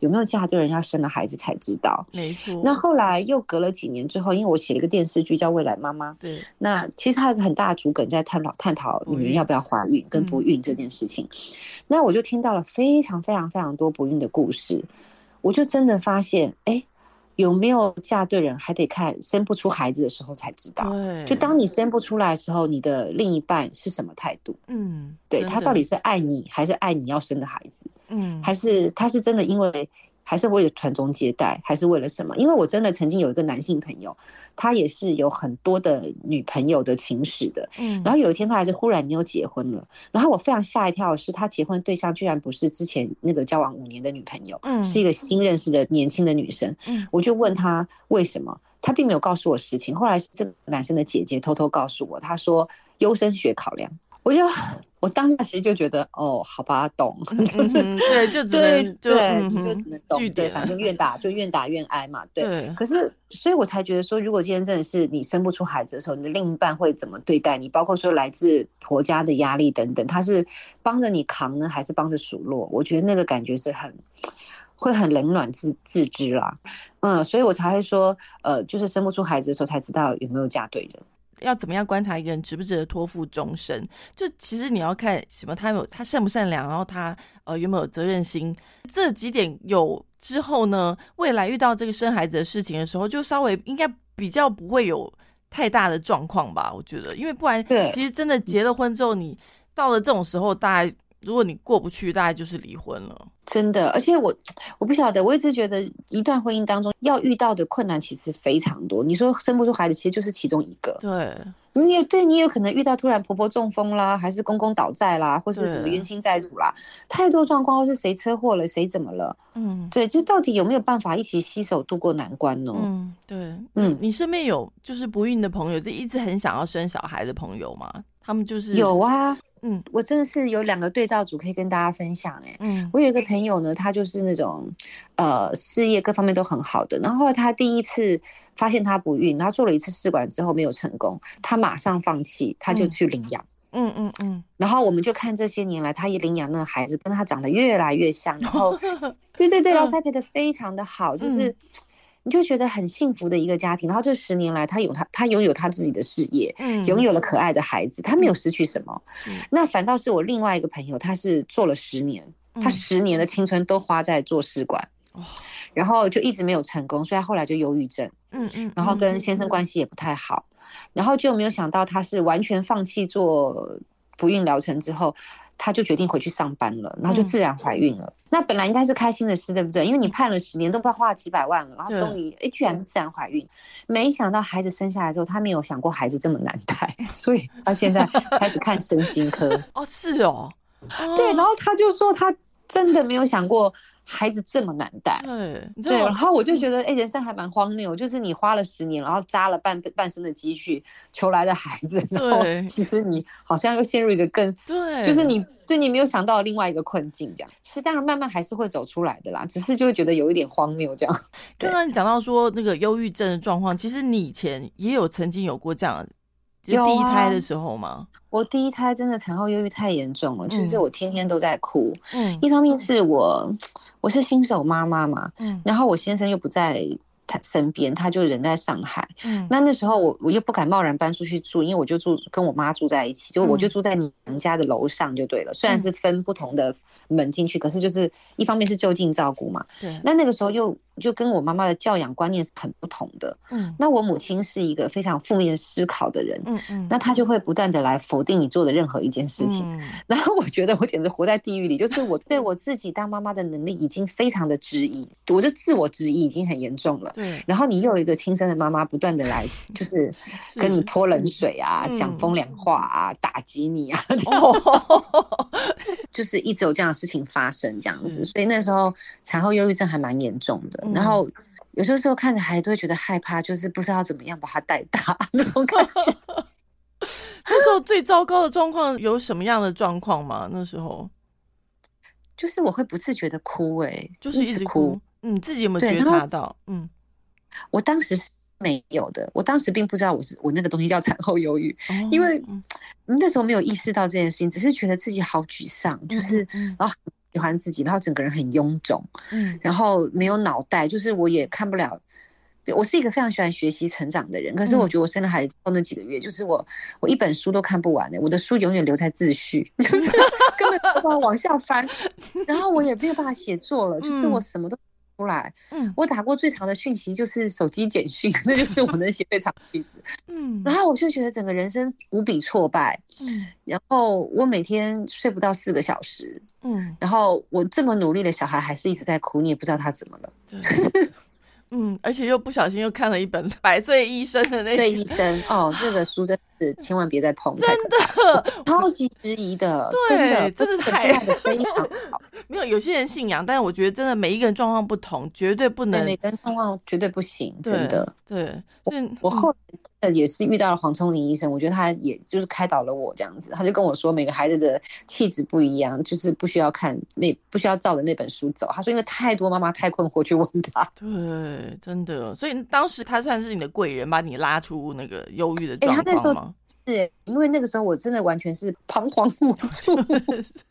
有没有嫁对人，要生了孩子才知道。没错。那后来又隔了几年之后，因为我写了一个电视剧叫《未来妈妈》。对。那其实还有一个很大的主梗在探讨探讨女人要不要怀孕跟不孕这件事情。那我就听到了非常非常非常多不孕的故事，我就真的发现，哎。有没有嫁对人，还得看生不出孩子的时候才知道。对，就当你生不出来的时候，你的另一半是什么态度？嗯，对他到底是爱你，还是爱你要生的孩子？嗯，还是他是真的因为。还是为了传宗接代，还是为了什么？因为我真的曾经有一个男性朋友，他也是有很多的女朋友的情史的。嗯，然后有一天他还是忽然又结婚了，然后我非常吓一跳的是，他结婚对象居然不是之前那个交往五年的女朋友，嗯，是一个新认识的年轻的女生。嗯，我就问他为什么，他并没有告诉我实情。后来是这个男生的姐姐偷偷告诉我，他说优生学考量。我就我当下其实就觉得，哦，好吧，懂，就是对，就只能就对，就只能懂，对，反正愿打就愿打愿挨嘛，对。可是，所以我才觉得说，如果今天真的是你生不出孩子的时候，你的另一半会怎么对待你？包括说来自婆家的压力等等，他是帮着你扛呢，还是帮着数落？我觉得那个感觉是很会很冷暖自自知啦，嗯，所以我才会说，呃，就是生不出孩子的时候才知道有没有嫁对人。要怎么样观察一个人值不值得托付终身？就其实你要看什么，他有他善不善良，然后他呃有没有责任心，这几点有之后呢，未来遇到这个生孩子的事情的时候，就稍微应该比较不会有太大的状况吧？我觉得，因为不然，其实真的结了婚之后，你到了这种时候，大概如果你过不去，大概就是离婚了。真的，而且我我不晓得，我一直觉得一段婚姻当中要遇到的困难其实非常多。你说生不出孩子，其实就是其中一个。对，你也对你有可能遇到突然婆婆中风啦，还是公公倒债啦，或是什么冤亲债主啦，太多状况，或是谁车祸了，谁怎么了？嗯，对，就到底有没有办法一起携手度过难关呢？嗯，对，嗯，你身边有就是不孕的朋友，就一直很想要生小孩的朋友吗？他们就是有啊。嗯，我真的是有两个对照组可以跟大家分享哎。嗯，我有一个朋友呢，他就是那种，呃，事业各方面都很好的。然后他第一次发现他不孕，然后做了一次试管之后没有成功，他马上放弃，他就去领养。嗯嗯嗯。然后我们就看这些年来，他一领养那个孩子跟他长得越来越像，然后，<laughs> 对对对，然后栽培的非常的好，就是。你就觉得很幸福的一个家庭，然后这十年来，他有他，他拥有他自己的事业，嗯，拥有了可爱的孩子，他没有失去什么，那反倒是我另外一个朋友，他是做了十年，他十年的青春都花在做试管，然后就一直没有成功，所以他后来就忧郁症，嗯嗯，然后跟先生关系也不太好，然后就没有想到他是完全放弃做不孕疗程之后。她就决定回去上班了，然后就自然怀孕了。那本来应该是开心的事，对不对？因为你盼了十年，都不知道花了几百万了，然后终于，哎，居然是自然怀孕。没想到孩子生下来之后，她没有想过孩子这么难带，<laughs> 所以她现在开始看身心科。哦，是哦，<laughs> 对。然后她就说，她真的没有想过。孩子这么难带，对，然后我就觉得，哎，人生还蛮荒谬，就是你花了十年，然后扎了半半生的积蓄求来的孩子，然后其实你好像又陷入一个更，对，就是你对你没有想到另外一个困境，这样，是当然慢慢还是会走出来的啦，只是就会觉得有一点荒谬这样。<laughs> 刚刚你讲到说那个忧郁症的状况，其实你以前也有曾经有过这样。就第一胎的时候吗？我第一胎真的产后忧郁太严重了，就是我天天都在哭。嗯，一方面是我我是新手妈妈嘛，嗯，然后我先生又不在他身边，他就人在上海。嗯，那那时候我我又不敢贸然搬出去住，因为我就住跟我妈住在一起，就我就住在你们家的楼上就对了。虽然是分不同的门进去，可是就是一方面是就近照顾嘛。对，那那个时候又。就跟我妈妈的教养观念是很不同的。嗯，那我母亲是一个非常负面思考的人。嗯嗯，那她就会不断的来否定你做的任何一件事情。嗯，<laughs> 然后我觉得我简直活在地狱里，就是我对我自己当妈妈的能力已经非常的质疑，我就自我质疑已经很严重了。嗯，然后你又有一个亲生的妈妈不断的来，<laughs> 就是跟你泼冷水啊，讲风凉话啊，打击你啊，<laughs> 就是一直有这样的事情发生，这样子。所以那时候产后忧郁症还蛮严重的。然后有些时候看着孩子都会觉得害怕，就是不知道怎么样把他带大那种感觉。<laughs> 那时候最糟糕的状况有什么样的状况吗？那时候就是我会不自觉的哭，哎，就是一直哭。你，自己有没有觉察到？嗯，我当时是没有的，我当时并不知道我是我那个东西叫产后忧郁，因为那时候没有意识到这件事情，只是觉得自己好沮丧，就是然后。喜欢自己，然后整个人很臃肿，嗯，然后没有脑袋，就是我也看不了。我是一个非常喜欢学习成长的人，可是我觉得我生了孩子后那几个月，就是我我一本书都看不完的，我的书永远留在自序，<laughs> 就是 <laughs> 根本没办法往下翻，然后我也没有办法写作了，就是我什么都。出来，嗯，我打过最长的讯息就是手机简讯，那就是我能写最长的句子，<laughs> 嗯，然后我就觉得整个人生无比挫败，嗯，然后我每天睡不到四个小时，嗯，然后我这么努力的小孩还是一直在哭，你也不知道他怎么了，对，嗯，而且又不小心又看了一本《百岁医生》的那对医生哦，这个书真是千万别再碰，<laughs> 真的超级质疑的，对，真的太非常好。<laughs> 没有有些人信仰，但是我觉得真的每一个人状况不同，绝对不能每个人状况绝对不行，真的。对，我我后来也是遇到了黄聪林医生，我觉得他也就是开导了我这样子，他就跟我说每个孩子的气质不一样，就是不需要看那不需要照着那本书走。他说因为太多妈妈太困惑去问他，<laughs> 对，真的。所以当时他算是你的贵人，把你拉出那个忧郁的状况吗？是因为那个时候我真的完全是彷徨无助，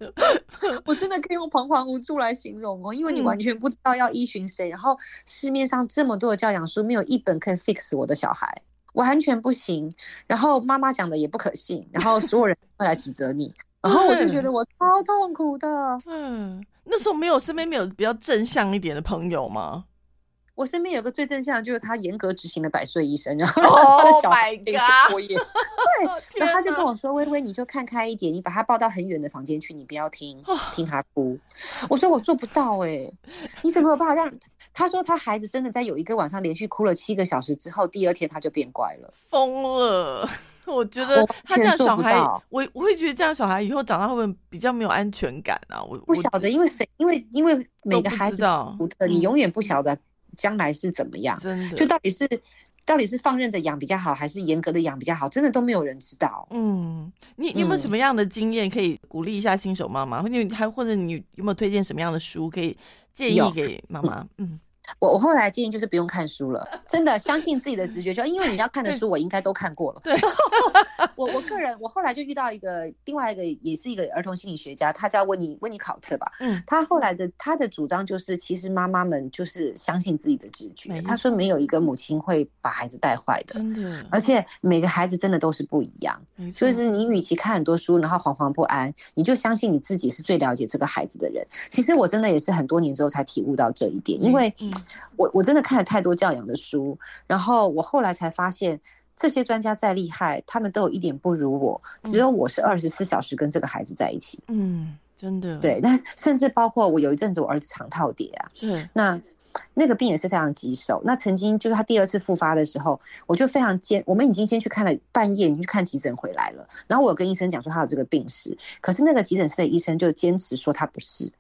<laughs> 我真的可以用彷徨无助来形容哦，因为你完全不知道要依循谁，然后市面上这么多的教养书，没有一本可以 fix 我的小孩，完全不行。然后妈妈讲的也不可信，然后所有人会来指责你，<laughs> 然后我就觉得我超痛苦的。嗯，那时候没有身边没有比较正向一点的朋友吗？我身边有个最正向，就是他严格执行了百岁医生，然后他的小孩可以作业。对，然后他就跟我说：“微微，你就看开一点，你把他抱到很远的房间去，你不要听，<sighs> 听他哭。”我说：“我做不到哎，你怎么有办法让？”他说：“他孩子真的在有一个晚上连续哭了七个小时之后，第二天他就变乖了。”疯了！<laughs> 我觉得他这样小孩，我我会觉得这样小孩以后长大会不会比较没有安全感啊？我不晓得，因为谁？因为因为每个孩子独特，你永远不晓得。将来是怎么样？真的，就到底是到底是放任着养比较好，还是严格的养比较好？真的都没有人知道。嗯，你你有没有什么样的经验可以鼓励一下新手妈妈？或者还或者你有没有推荐什么样的书可以建议给妈妈？嗯。我我后来建议就是不用看书了，真的相信自己的直觉，就因为你要看的书我应该都看过了。对，<laughs> <laughs> 我我个人我后来就遇到一个另外一个也是一个儿童心理学家，他叫温尼温尼考特吧。嗯，他后来的他的主张就是，其实妈妈们就是相信自己的直觉。他说没有一个母亲会把孩子带坏的，真的。而且每个孩子真的都是不一样。就是你与其看很多书，然后惶惶不安，你就相信你自己是最了解这个孩子的人。其实我真的也是很多年之后才体悟到这一点，因为。我我真的看了太多教养的书，然后我后来才发现，这些专家再厉害，他们都有一点不如我，只有我是二十四小时跟这个孩子在一起。嗯，真的。对，但甚至包括我有一阵子我儿子肠套叠啊，对，那。那个病也是非常棘手。那曾经就是他第二次复发的时候，我就非常坚。我们已经先去看了，半夜你去看急诊回来了。然后我有跟医生讲说他有这个病史，可是那个急诊室的医生就坚持说他不是。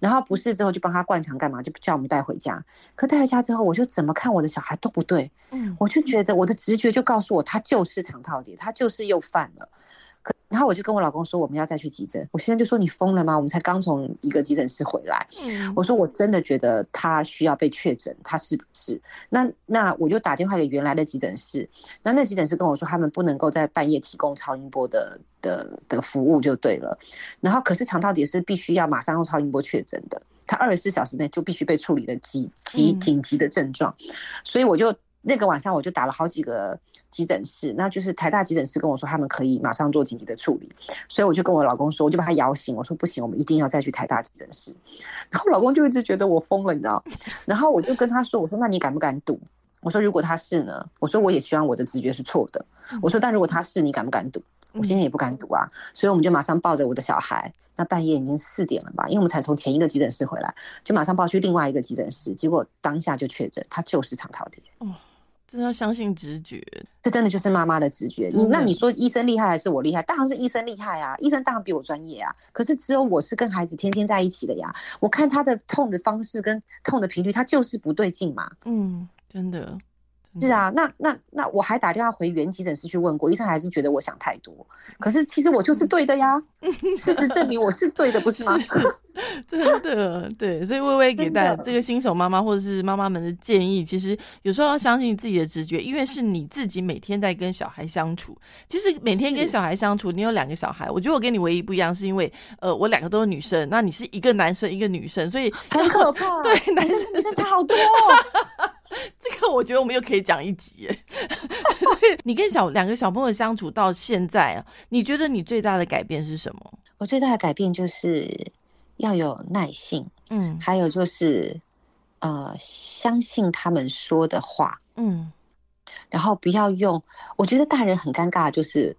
然后不是之后就帮他灌肠干嘛，就叫我们带回家。可带回家之后，我就怎么看我的小孩都不对。嗯，我就觉得我的直觉就告诉我他就是肠套叠，他就是又犯了。然后我就跟我老公说，我们要再去急诊。我现在就说你疯了吗？我们才刚从一个急诊室回来。我说我真的觉得他需要被确诊，他是不是？那那我就打电话给原来的急诊室。那那急诊室跟我说，他们不能够在半夜提供超音波的的的服务就对了。然后可是肠道底是必须要马上用超音波确诊的，他二十四小时内就必须被处理的急急紧急的症状。所以我就。那个晚上我就打了好几个急诊室，那就是台大急诊室跟我说他们可以马上做紧急的处理，所以我就跟我老公说，我就把他摇醒，我说不行，我们一定要再去台大急诊室。然后老公就一直觉得我疯了，你知道？然后我就跟他说，我说那你敢不敢赌？我说如果他是呢？我说我也希望我的直觉是错的。我说但如果他是，你敢不敢赌？我现在也不敢赌啊，所以我们就马上抱着我的小孩，那半夜已经四点了吧？因为我们才从前一个急诊室回来，就马上抱去另外一个急诊室，结果当下就确诊，他就是肠套叠。真的要相信直觉，这真的就是妈妈的直觉。你那你说医生厉害还是我厉害？当然是医生厉害啊！医生当然比我专业啊。可是只有我是跟孩子天天在一起的呀。我看他的痛的方式跟痛的频率，他就是不对劲嘛。嗯，真的。是啊，那那那我还打电话回原急诊室去问过，医生还是觉得我想太多。可是其实我就是对的呀，<laughs> 事实证明我是对的，不是吗？真的对，所以微微给大家这个新手妈妈或者是妈妈们的建议，其实有时候要相信自己的直觉，因为是你自己每天在跟小孩相处。其实每天跟小孩相处，你有两个小孩，我觉得我跟你唯一不一样，是因为呃，我两个都是女生，那你是一个男生一个女生，所以很可怕。<laughs> 对，男生女生差好多。<laughs> <laughs> 这个我觉得我们又可以讲一集。<laughs> 所以你跟小两个小朋友相处到现在啊，你觉得你最大的改变是什么？我最大的改变就是要有耐性，嗯，还有就是呃，相信他们说的话，嗯，然后不要用。我觉得大人很尴尬，就是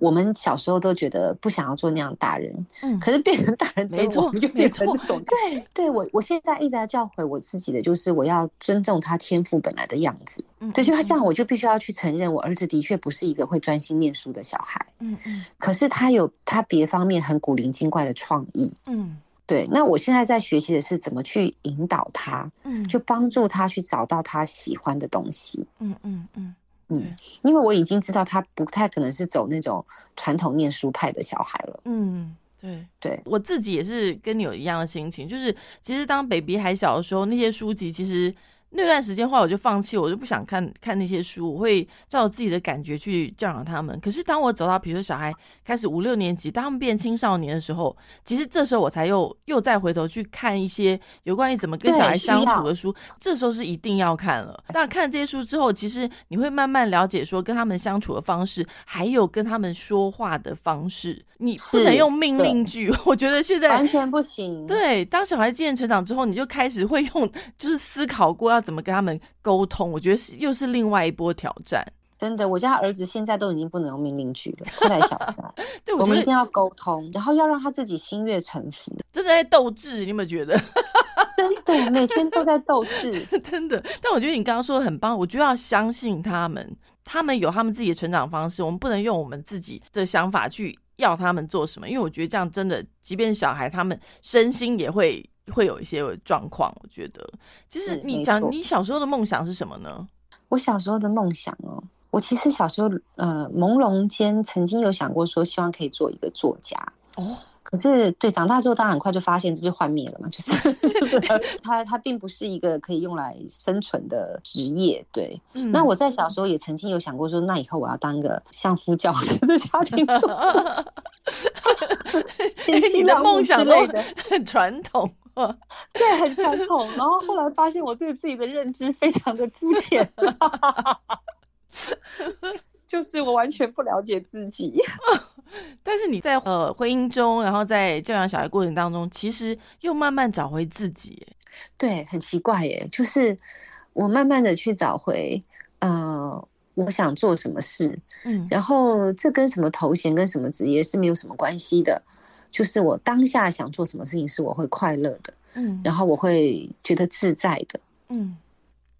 我们小时候都觉得不想要做那样大人，嗯，可是变成大人之后，我们就没变成那种。对，对我我现在一直在教诲我自己的，就是我要尊重他天赋本来的样子。嗯对，就他这样，我就必须要去承认，我儿子的确不是一个会专心念书的小孩，嗯嗯可是他有他别方面很古灵精怪的创意。嗯对，那我现在在学习的是怎么去引导他，嗯，就帮助他去找到他喜欢的东西。嗯嗯嗯，嗯，因为我已经知道他不太可能是走那种传统念书派的小孩了。嗯，对。对，我自己也是跟你有一样的心情，就是其实当 baby 还小的时候，那些书籍其实那段时间后来我就放弃，我就不想看看那些书，我会照自己的感觉去教养他们。可是当我走到比如说小孩开始五六年级，当他们变青少年的时候，其实这时候我才又又再回头去看一些有关于怎么跟小孩相处的书，这时候是一定要看了。那看了这些书之后，其实你会慢慢了解说跟他们相处的方式，还有跟他们说话的方式，你不能用命令句。我觉得现在完全不行。对，当小孩渐渐成长之后，你就开始会用，就是思考过要怎么跟他们沟通。我觉得是又是另外一波挑战。真的，我家儿子现在都已经不能用命令句了，他才小三，<laughs> 对，我们一定要沟通，然后要让他自己心悦诚服。这是在斗智，你有没有觉得？<laughs> 真的，每天都在斗智。<laughs> 真的，但我觉得你刚刚说的很棒，我就要相信他们，他们有他们自己的成长方式，我们不能用我们自己的想法去要他们做什么，因为我觉得这样真的，即便小孩他们身心也会会有一些状况。我觉得，其实是你讲你小时候的梦想是什么呢？我小时候的梦想哦，我其实小时候呃朦胧间曾经有想过说，希望可以做一个作家。哦，可是对长大之后，当然很快就发现这就幻灭了嘛，就是 <laughs> 就是它它并不是一个可以用来生存的职业。对，嗯那我在小时候也曾经有想过说，那以后我要当个相夫教子的家庭主妇，<laughs> <laughs> 你的梦想都。很传统。<laughs> 对，很传统。然后后来发现我对自己的认知非常的肤浅，<laughs> 就是我完全不了解自己。<laughs> 但是你在呃婚姻中，然后在教养小孩过程当中，其实又慢慢找回自己耶。对，很奇怪耶，就是我慢慢的去找回，呃，我想做什么事，嗯然后这跟什么头衔跟什么职业是没有什么关系的，就是我当下想做什么事情是我会快乐的，嗯。然后我会觉得自在的。嗯。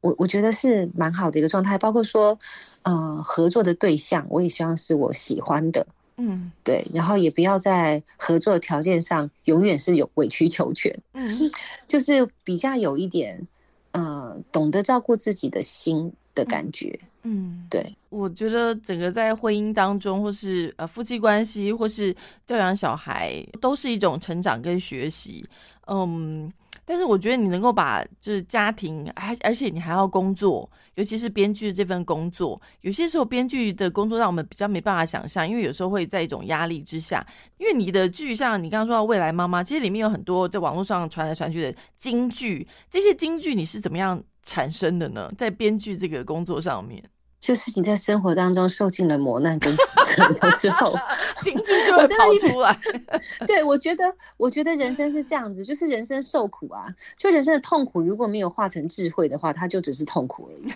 我我觉得是蛮好的一个状态，包括说，呃，合作的对象，我也希望是我喜欢的，嗯。对，然后也不要在合作的条件上永远是有委曲求全，嗯。<laughs> 就是比较有一点，呃，懂得照顾自己的心的感觉，嗯，对，我觉得整个在婚姻当中，或是呃夫妻关系，或是教养小孩，都是一种成长跟学习。嗯，但是我觉得你能够把就是家庭，还而且你还要工作，尤其是编剧的这份工作，有些时候编剧的工作让我们比较没办法想象，因为有时候会在一种压力之下。因为你的剧，像你刚刚说到《未来妈妈》，其实里面有很多在网络上传来传去的金句，这些金句你是怎么样产生的呢？在编剧这个工作上面，就是你在生活当中受尽了磨难跟折磨之后，<laughs> 情绪就会跑出来。<laughs> 对我觉得，我觉得人生是这样子，就是人生受苦啊，就人生的痛苦如果没有化成智慧的话，它就只是痛苦而已。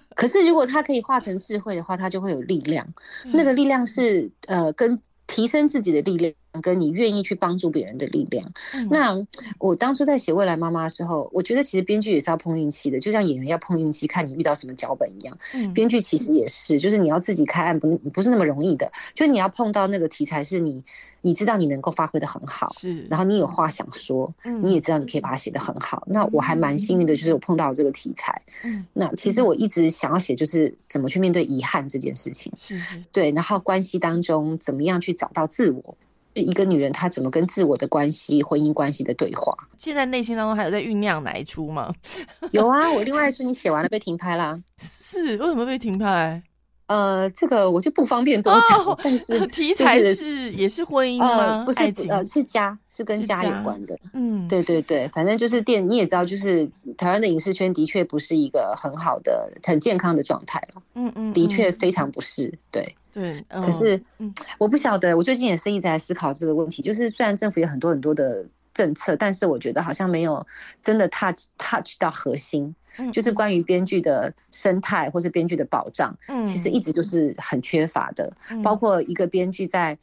<laughs> 可是如果它可以化成智慧的话，它就会有力量。那个力量是呃，跟提升自己的力量，跟你愿意去帮助别人的力量。嗯那我当初在写《未来妈妈》的时候，我觉得其实编剧也是要碰运气的，就像演员要碰运气，看你遇到什么脚本一样。嗯编剧其实也是，就是你要自己开案，不不是那么容易的。就你要碰到那个题材，是你你知道你能够发挥的很好，是，然后你有话想说，嗯你也知道你可以把它写的很好。那我还蛮幸运的，就是我碰到了这个题材。嗯那其实我一直想要写，就是怎么去面对遗憾这件事情。是是对，然后关系当中怎么样去找到自我，一个女人她怎么跟自我的关系、婚姻关系的对话。现在内心当中还有在酝酿哪一出吗？<laughs> 有啊，我另外一出你写完了被停拍啦。是为什么被停拍？呃，这个我就不方便多讲，哦但是 <laughs> 题材是也是婚姻吗？呃不是？呃是家是跟家有关的。嗯，对对对，反正就是电，你也知道，就是台湾的影视圈的确不是一个很好的、很健康的状态了，嗯嗯，的确嗯非常不是。对，对。嗯可是嗯我不晓得，我最近也是一直在思考这个问题，就是虽然政府有很多很多的政策，但是我觉得好像没有真的 touch touch 到核心，就是关于编剧的生态或是编剧的保障，其实一直就是很缺乏的，包括一个编剧在。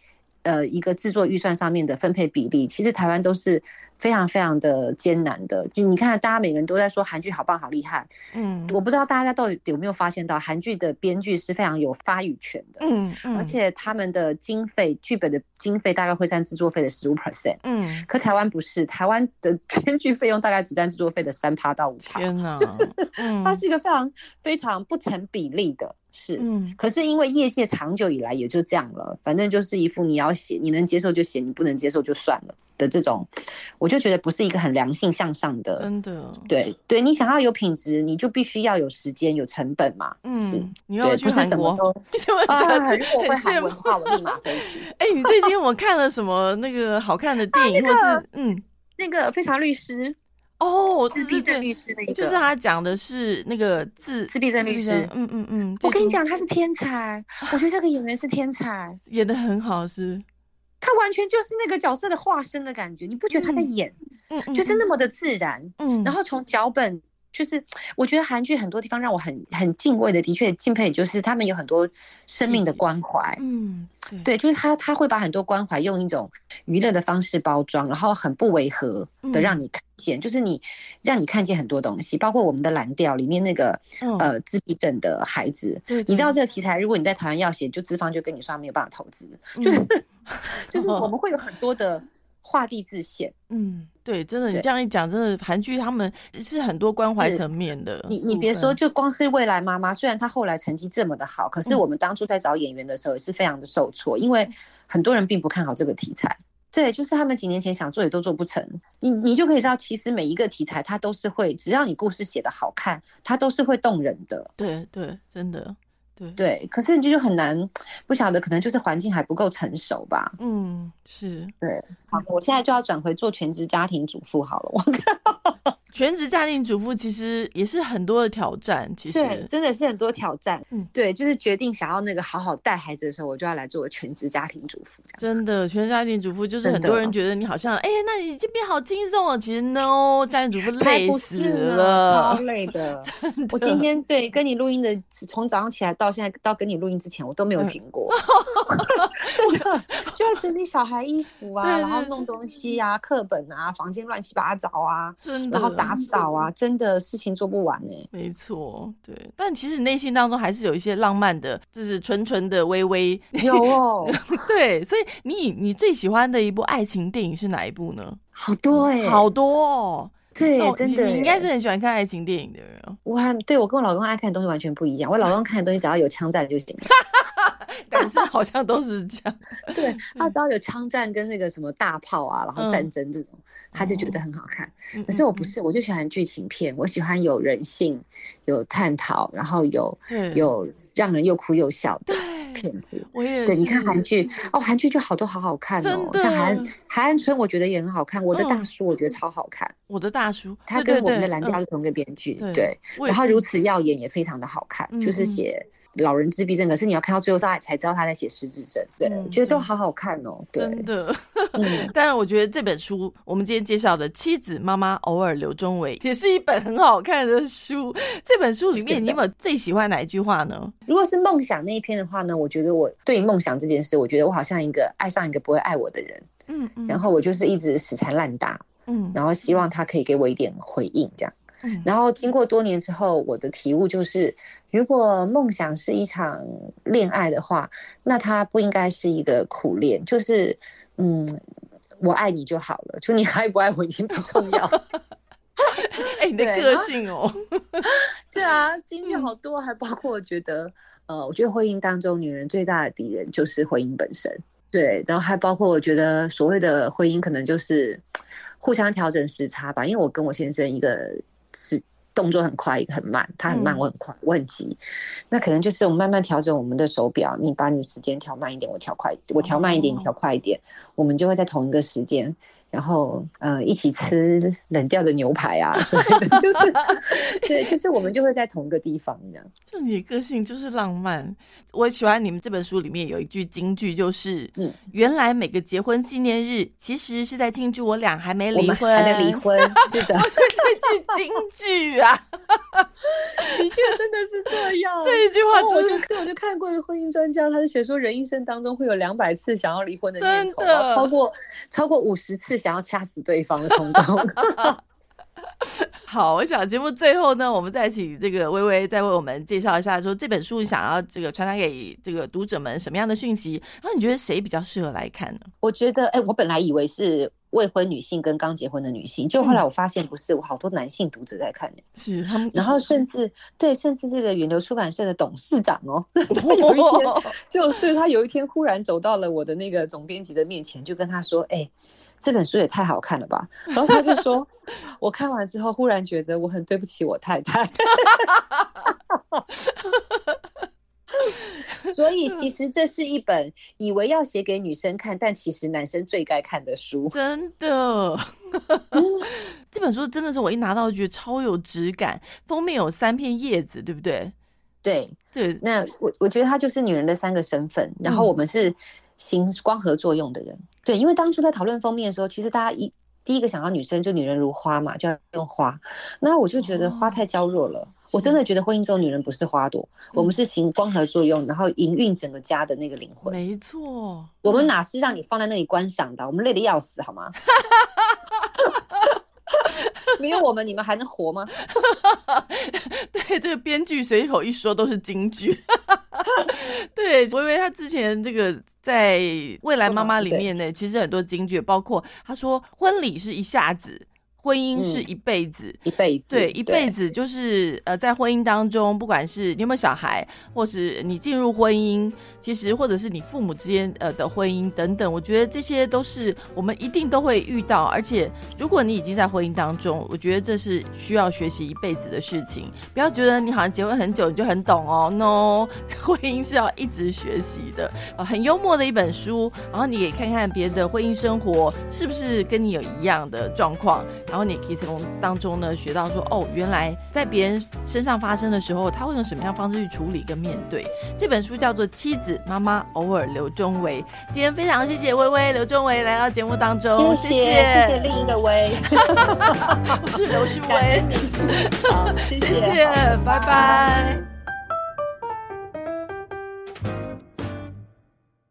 呃，一个制作预算上面的分配比例，其实台湾都是非常非常的艰难的。就你看，大家每个人都在说韩剧好棒、好厉害，嗯，我不知道大家到底有没有发现到，韩剧的编剧是非常有发语权的，嗯嗯，而。且他们的经费、剧本的经费大概会占制作费的十五 percent，嗯，可台湾不是，台湾的 <laughs> 编剧费用大概只占制作费的三趴到五趴，天哪，就是，它是一个非常非常不成比例的。是，嗯，可是因为业界长久以来也就这样了，反正就是一副你要写，你能接受就写，你不能接受就算了的这种，我就觉得不是一个很良性向上的，真的，对对，你想要有品质，你就必须要有时间有成本嘛，嗯，你要去韩国，啊，如果会韩文的话，我立马飞去。哎，你最近我看了什么那个好看的 <laughs> 电影，或是嗯，那个非常律师。哦，自闭症律师的一个，就是他讲的是那个自自闭症律师。嗯嗯嗯，我跟你讲，他是天才，<laughs> 我觉得这个演员是天才，演的很好，是。他完全就是那个角色的化身的感觉，你不觉得他在演？嗯嗯，就是那么的自然。嗯，然后从脚本。就是我觉得韩剧很多地方让我很很敬畏的，的确敬佩，就是他们有很多生命的关怀。嗯，对，就是他他会把很多关怀用一种娱乐的方式包装，然后很不违和的让你看见，就是你让你看见很多东西，包括我们的蓝调里面那个呃自闭症的孩子。你知道这个题材，如果你在台湾要写，就资方就跟你说没有办法投资，<laughs> 就是就是我们会有很多的。画地自限，嗯，对，真的，你这样一讲，真的，韩剧他们是很多关怀层面的。你你别说，就光是未来妈妈，虽然她后来成绩这么的好，可是我们当初在找演员的时候也是非常的受挫，因为很多人并不看好这个题材。对，就是他们几年前想做也都做不成。你你就可以知道，其实每一个题材它都是会，只要你故事写的好看，它都是会动人的。对对，真的。对对，可是你就很难，不晓得可能就是环境还不够成熟吧。嗯，是对。好，我现在就要转回做全职家庭主妇好了。我。全职家庭主妇其实也是很多的挑战，其实真的是很多挑战。嗯，对，就是决定想要那个好好带孩子的时候，我就要来做全职家庭主妇。真的，全职家庭主妇就是很多人觉得你好像，哎，那你这边好轻松哦。其实 no，家庭主妇累死了，超累 <laughs> 的。我今天对跟你录音的，从早上起来到现在到跟你录音之前，我都没有停过。<laughs> <laughs> 真的，就要整理小孩衣服啊，然后弄东西啊，课本啊，房间乱七八糟啊，真的，然后打。扫啊，真的事情做不完呢。没错，对，但其实内心当中还是有一些浪漫的，就是纯纯的微微有哦。<laughs> 对，所以你你最喜欢的一部爱情电影是哪一部呢？好多哎，好多哦。对，真的，你应该是很喜欢看爱情电影的人。我还对我跟我老公爱看的东西完全不一样。我老公看的东西只要有枪战就行。<laughs> 但是好像都是这样。<laughs> 对他只要有枪战跟那个什么大炮啊，然后战争这种。他就觉得很好看，可是我不是，我就喜欢剧情片，我喜欢有人性、有探讨，然后有有让人又哭又笑的片子。我也对，你看韩剧哦，韩剧就好多好好看哦，像《海岸海岸村》，我觉得也很好看。我的大叔，我觉得超好看。我的大叔，他跟我们的蓝调是同一个编剧，对，然后如此耀眼，也非常的好看，就是写。老人自闭症，可是你要看到最后，他才知道他在写失智症。对，觉得都好好看哦。真的，<laughs> 但是我觉得这本书，我们今天介绍的《妻子妈妈偶尔》刘忠伟，也是一本很好看的书。这本书里面，你有没有最喜欢哪一句话呢？如果是梦想那一篇的话呢？我觉得我对梦想这件事，我觉得我好像一个爱上一个不会爱我的人。嗯嗯。然后我就是一直死缠烂打。嗯。然后希望他可以给我一点回应，这样。然后经过多年之后，我的体悟就是，如果梦想是一场恋爱的话，那它不应该是一个苦恋。就是，嗯，我爱你就好了，就你爱不爱我已经不重要。<laughs> 哎，你的个性哦。<laughs> 对啊，经历好多，还包括我觉得，呃，我觉得婚姻当中，女人最大的敌人就是婚姻本身。对，然后还包括我觉得，所谓的婚姻可能就是互相调整时差吧，因为我跟我先生一个。是动作很快，一个很慢，他很慢，我很快，我很急。那可能就是我们慢慢调整我们的手表，你把你时间调慢一点，我调快，我调慢一点，你调快一点，我们就会在同一个时间然后呃一起吃冷掉的牛排啊之类的，<laughs> 就是对，就是我们就会在同一个地方这样。就你个性就是浪漫，我喜欢你们这本书里面有一句金句，就是嗯，原来每个结婚纪念日其实是在庆祝我俩还没离婚，还没离婚，<laughs> 是的，这句金句啊，<laughs> 的确真的是这样。这一句话，我就我就看过一个婚姻专家，他是写说人一生当中会有两百次想要离婚的念头，超过超过五十次想要掐死对方的冲动。<laughs> <laughs> 好，我想节目最后呢，我们再请这个微微再为我们介绍一下，说这本书想要这个传达给这个读者们什么样的讯息？然后你觉得谁比较适合来看呢？我觉得，哎，我本来以为是未婚女性跟刚结婚的女性，就后来我发现不是，我好多男性读者在看呢。是他们，然后甚至对，甚至这个远流出版社的董事长哦，<laughs> 他有一天就对他有一天忽然走到了我的那个总编辑的面前，就跟他说，哎。这本书也太好看了吧！然后他就说，<laughs> 我看完之后忽然觉得我很对不起我太太。<laughs> 所以其实这是一本以为要写给女生看，但其实男生最该看的书。真的，<laughs> 这本书真的是我一拿到就觉得超有质感，封面有三片叶子，对不对？对，对。那我我觉得它就是女人的三个身份，然后我们是。行光合作用的人，对，因为当初在讨论封面的时候，其实大家一第一个想到女生就女人如花嘛，就要用花。那我就觉得花太娇弱了，我真的觉得婚姻中女人不是花朵，我们是行光合作用，然后营运整个家的那个灵魂。没错，我们哪是让你放在那里观赏的？我们累得要死，好吗？<laughs> <laughs> 没有我们，你们还能活吗？<laughs> 对，这个编剧随口一说都是京剧。<laughs> 对，我以为他之前这个在《未来妈妈》里面呢，其实很多京剧，包括他说婚礼是一下子。婚姻是一辈子，一辈子，对，一辈子就是呃，在婚姻当中，不管是你有没有小孩，或是你进入婚姻，其实或者是你父母之间呃的婚姻等等，我觉得这些都是我们一定都会遇到。而且，如果你已经在婚姻当中，我觉得这是需要学习一辈子的事情。不要觉得你好像结婚很久你就很懂哦，no，<laughs> 婚姻是要一直学习的。呃，很幽默的一本书，然后你也看看别人的婚姻生活是不是跟你有一样的状况。然后你可以从当中呢学到说，哦，原来在别人身上发生的时候，他会用什么样方式去处理跟面对。这本书叫做《妻子妈妈偶尔刘中维》。今天非常谢谢微微刘中维来到节目当中，谢谢谢谢另一个微，<laughs> 我是刘诗维，好，谢谢，拜拜。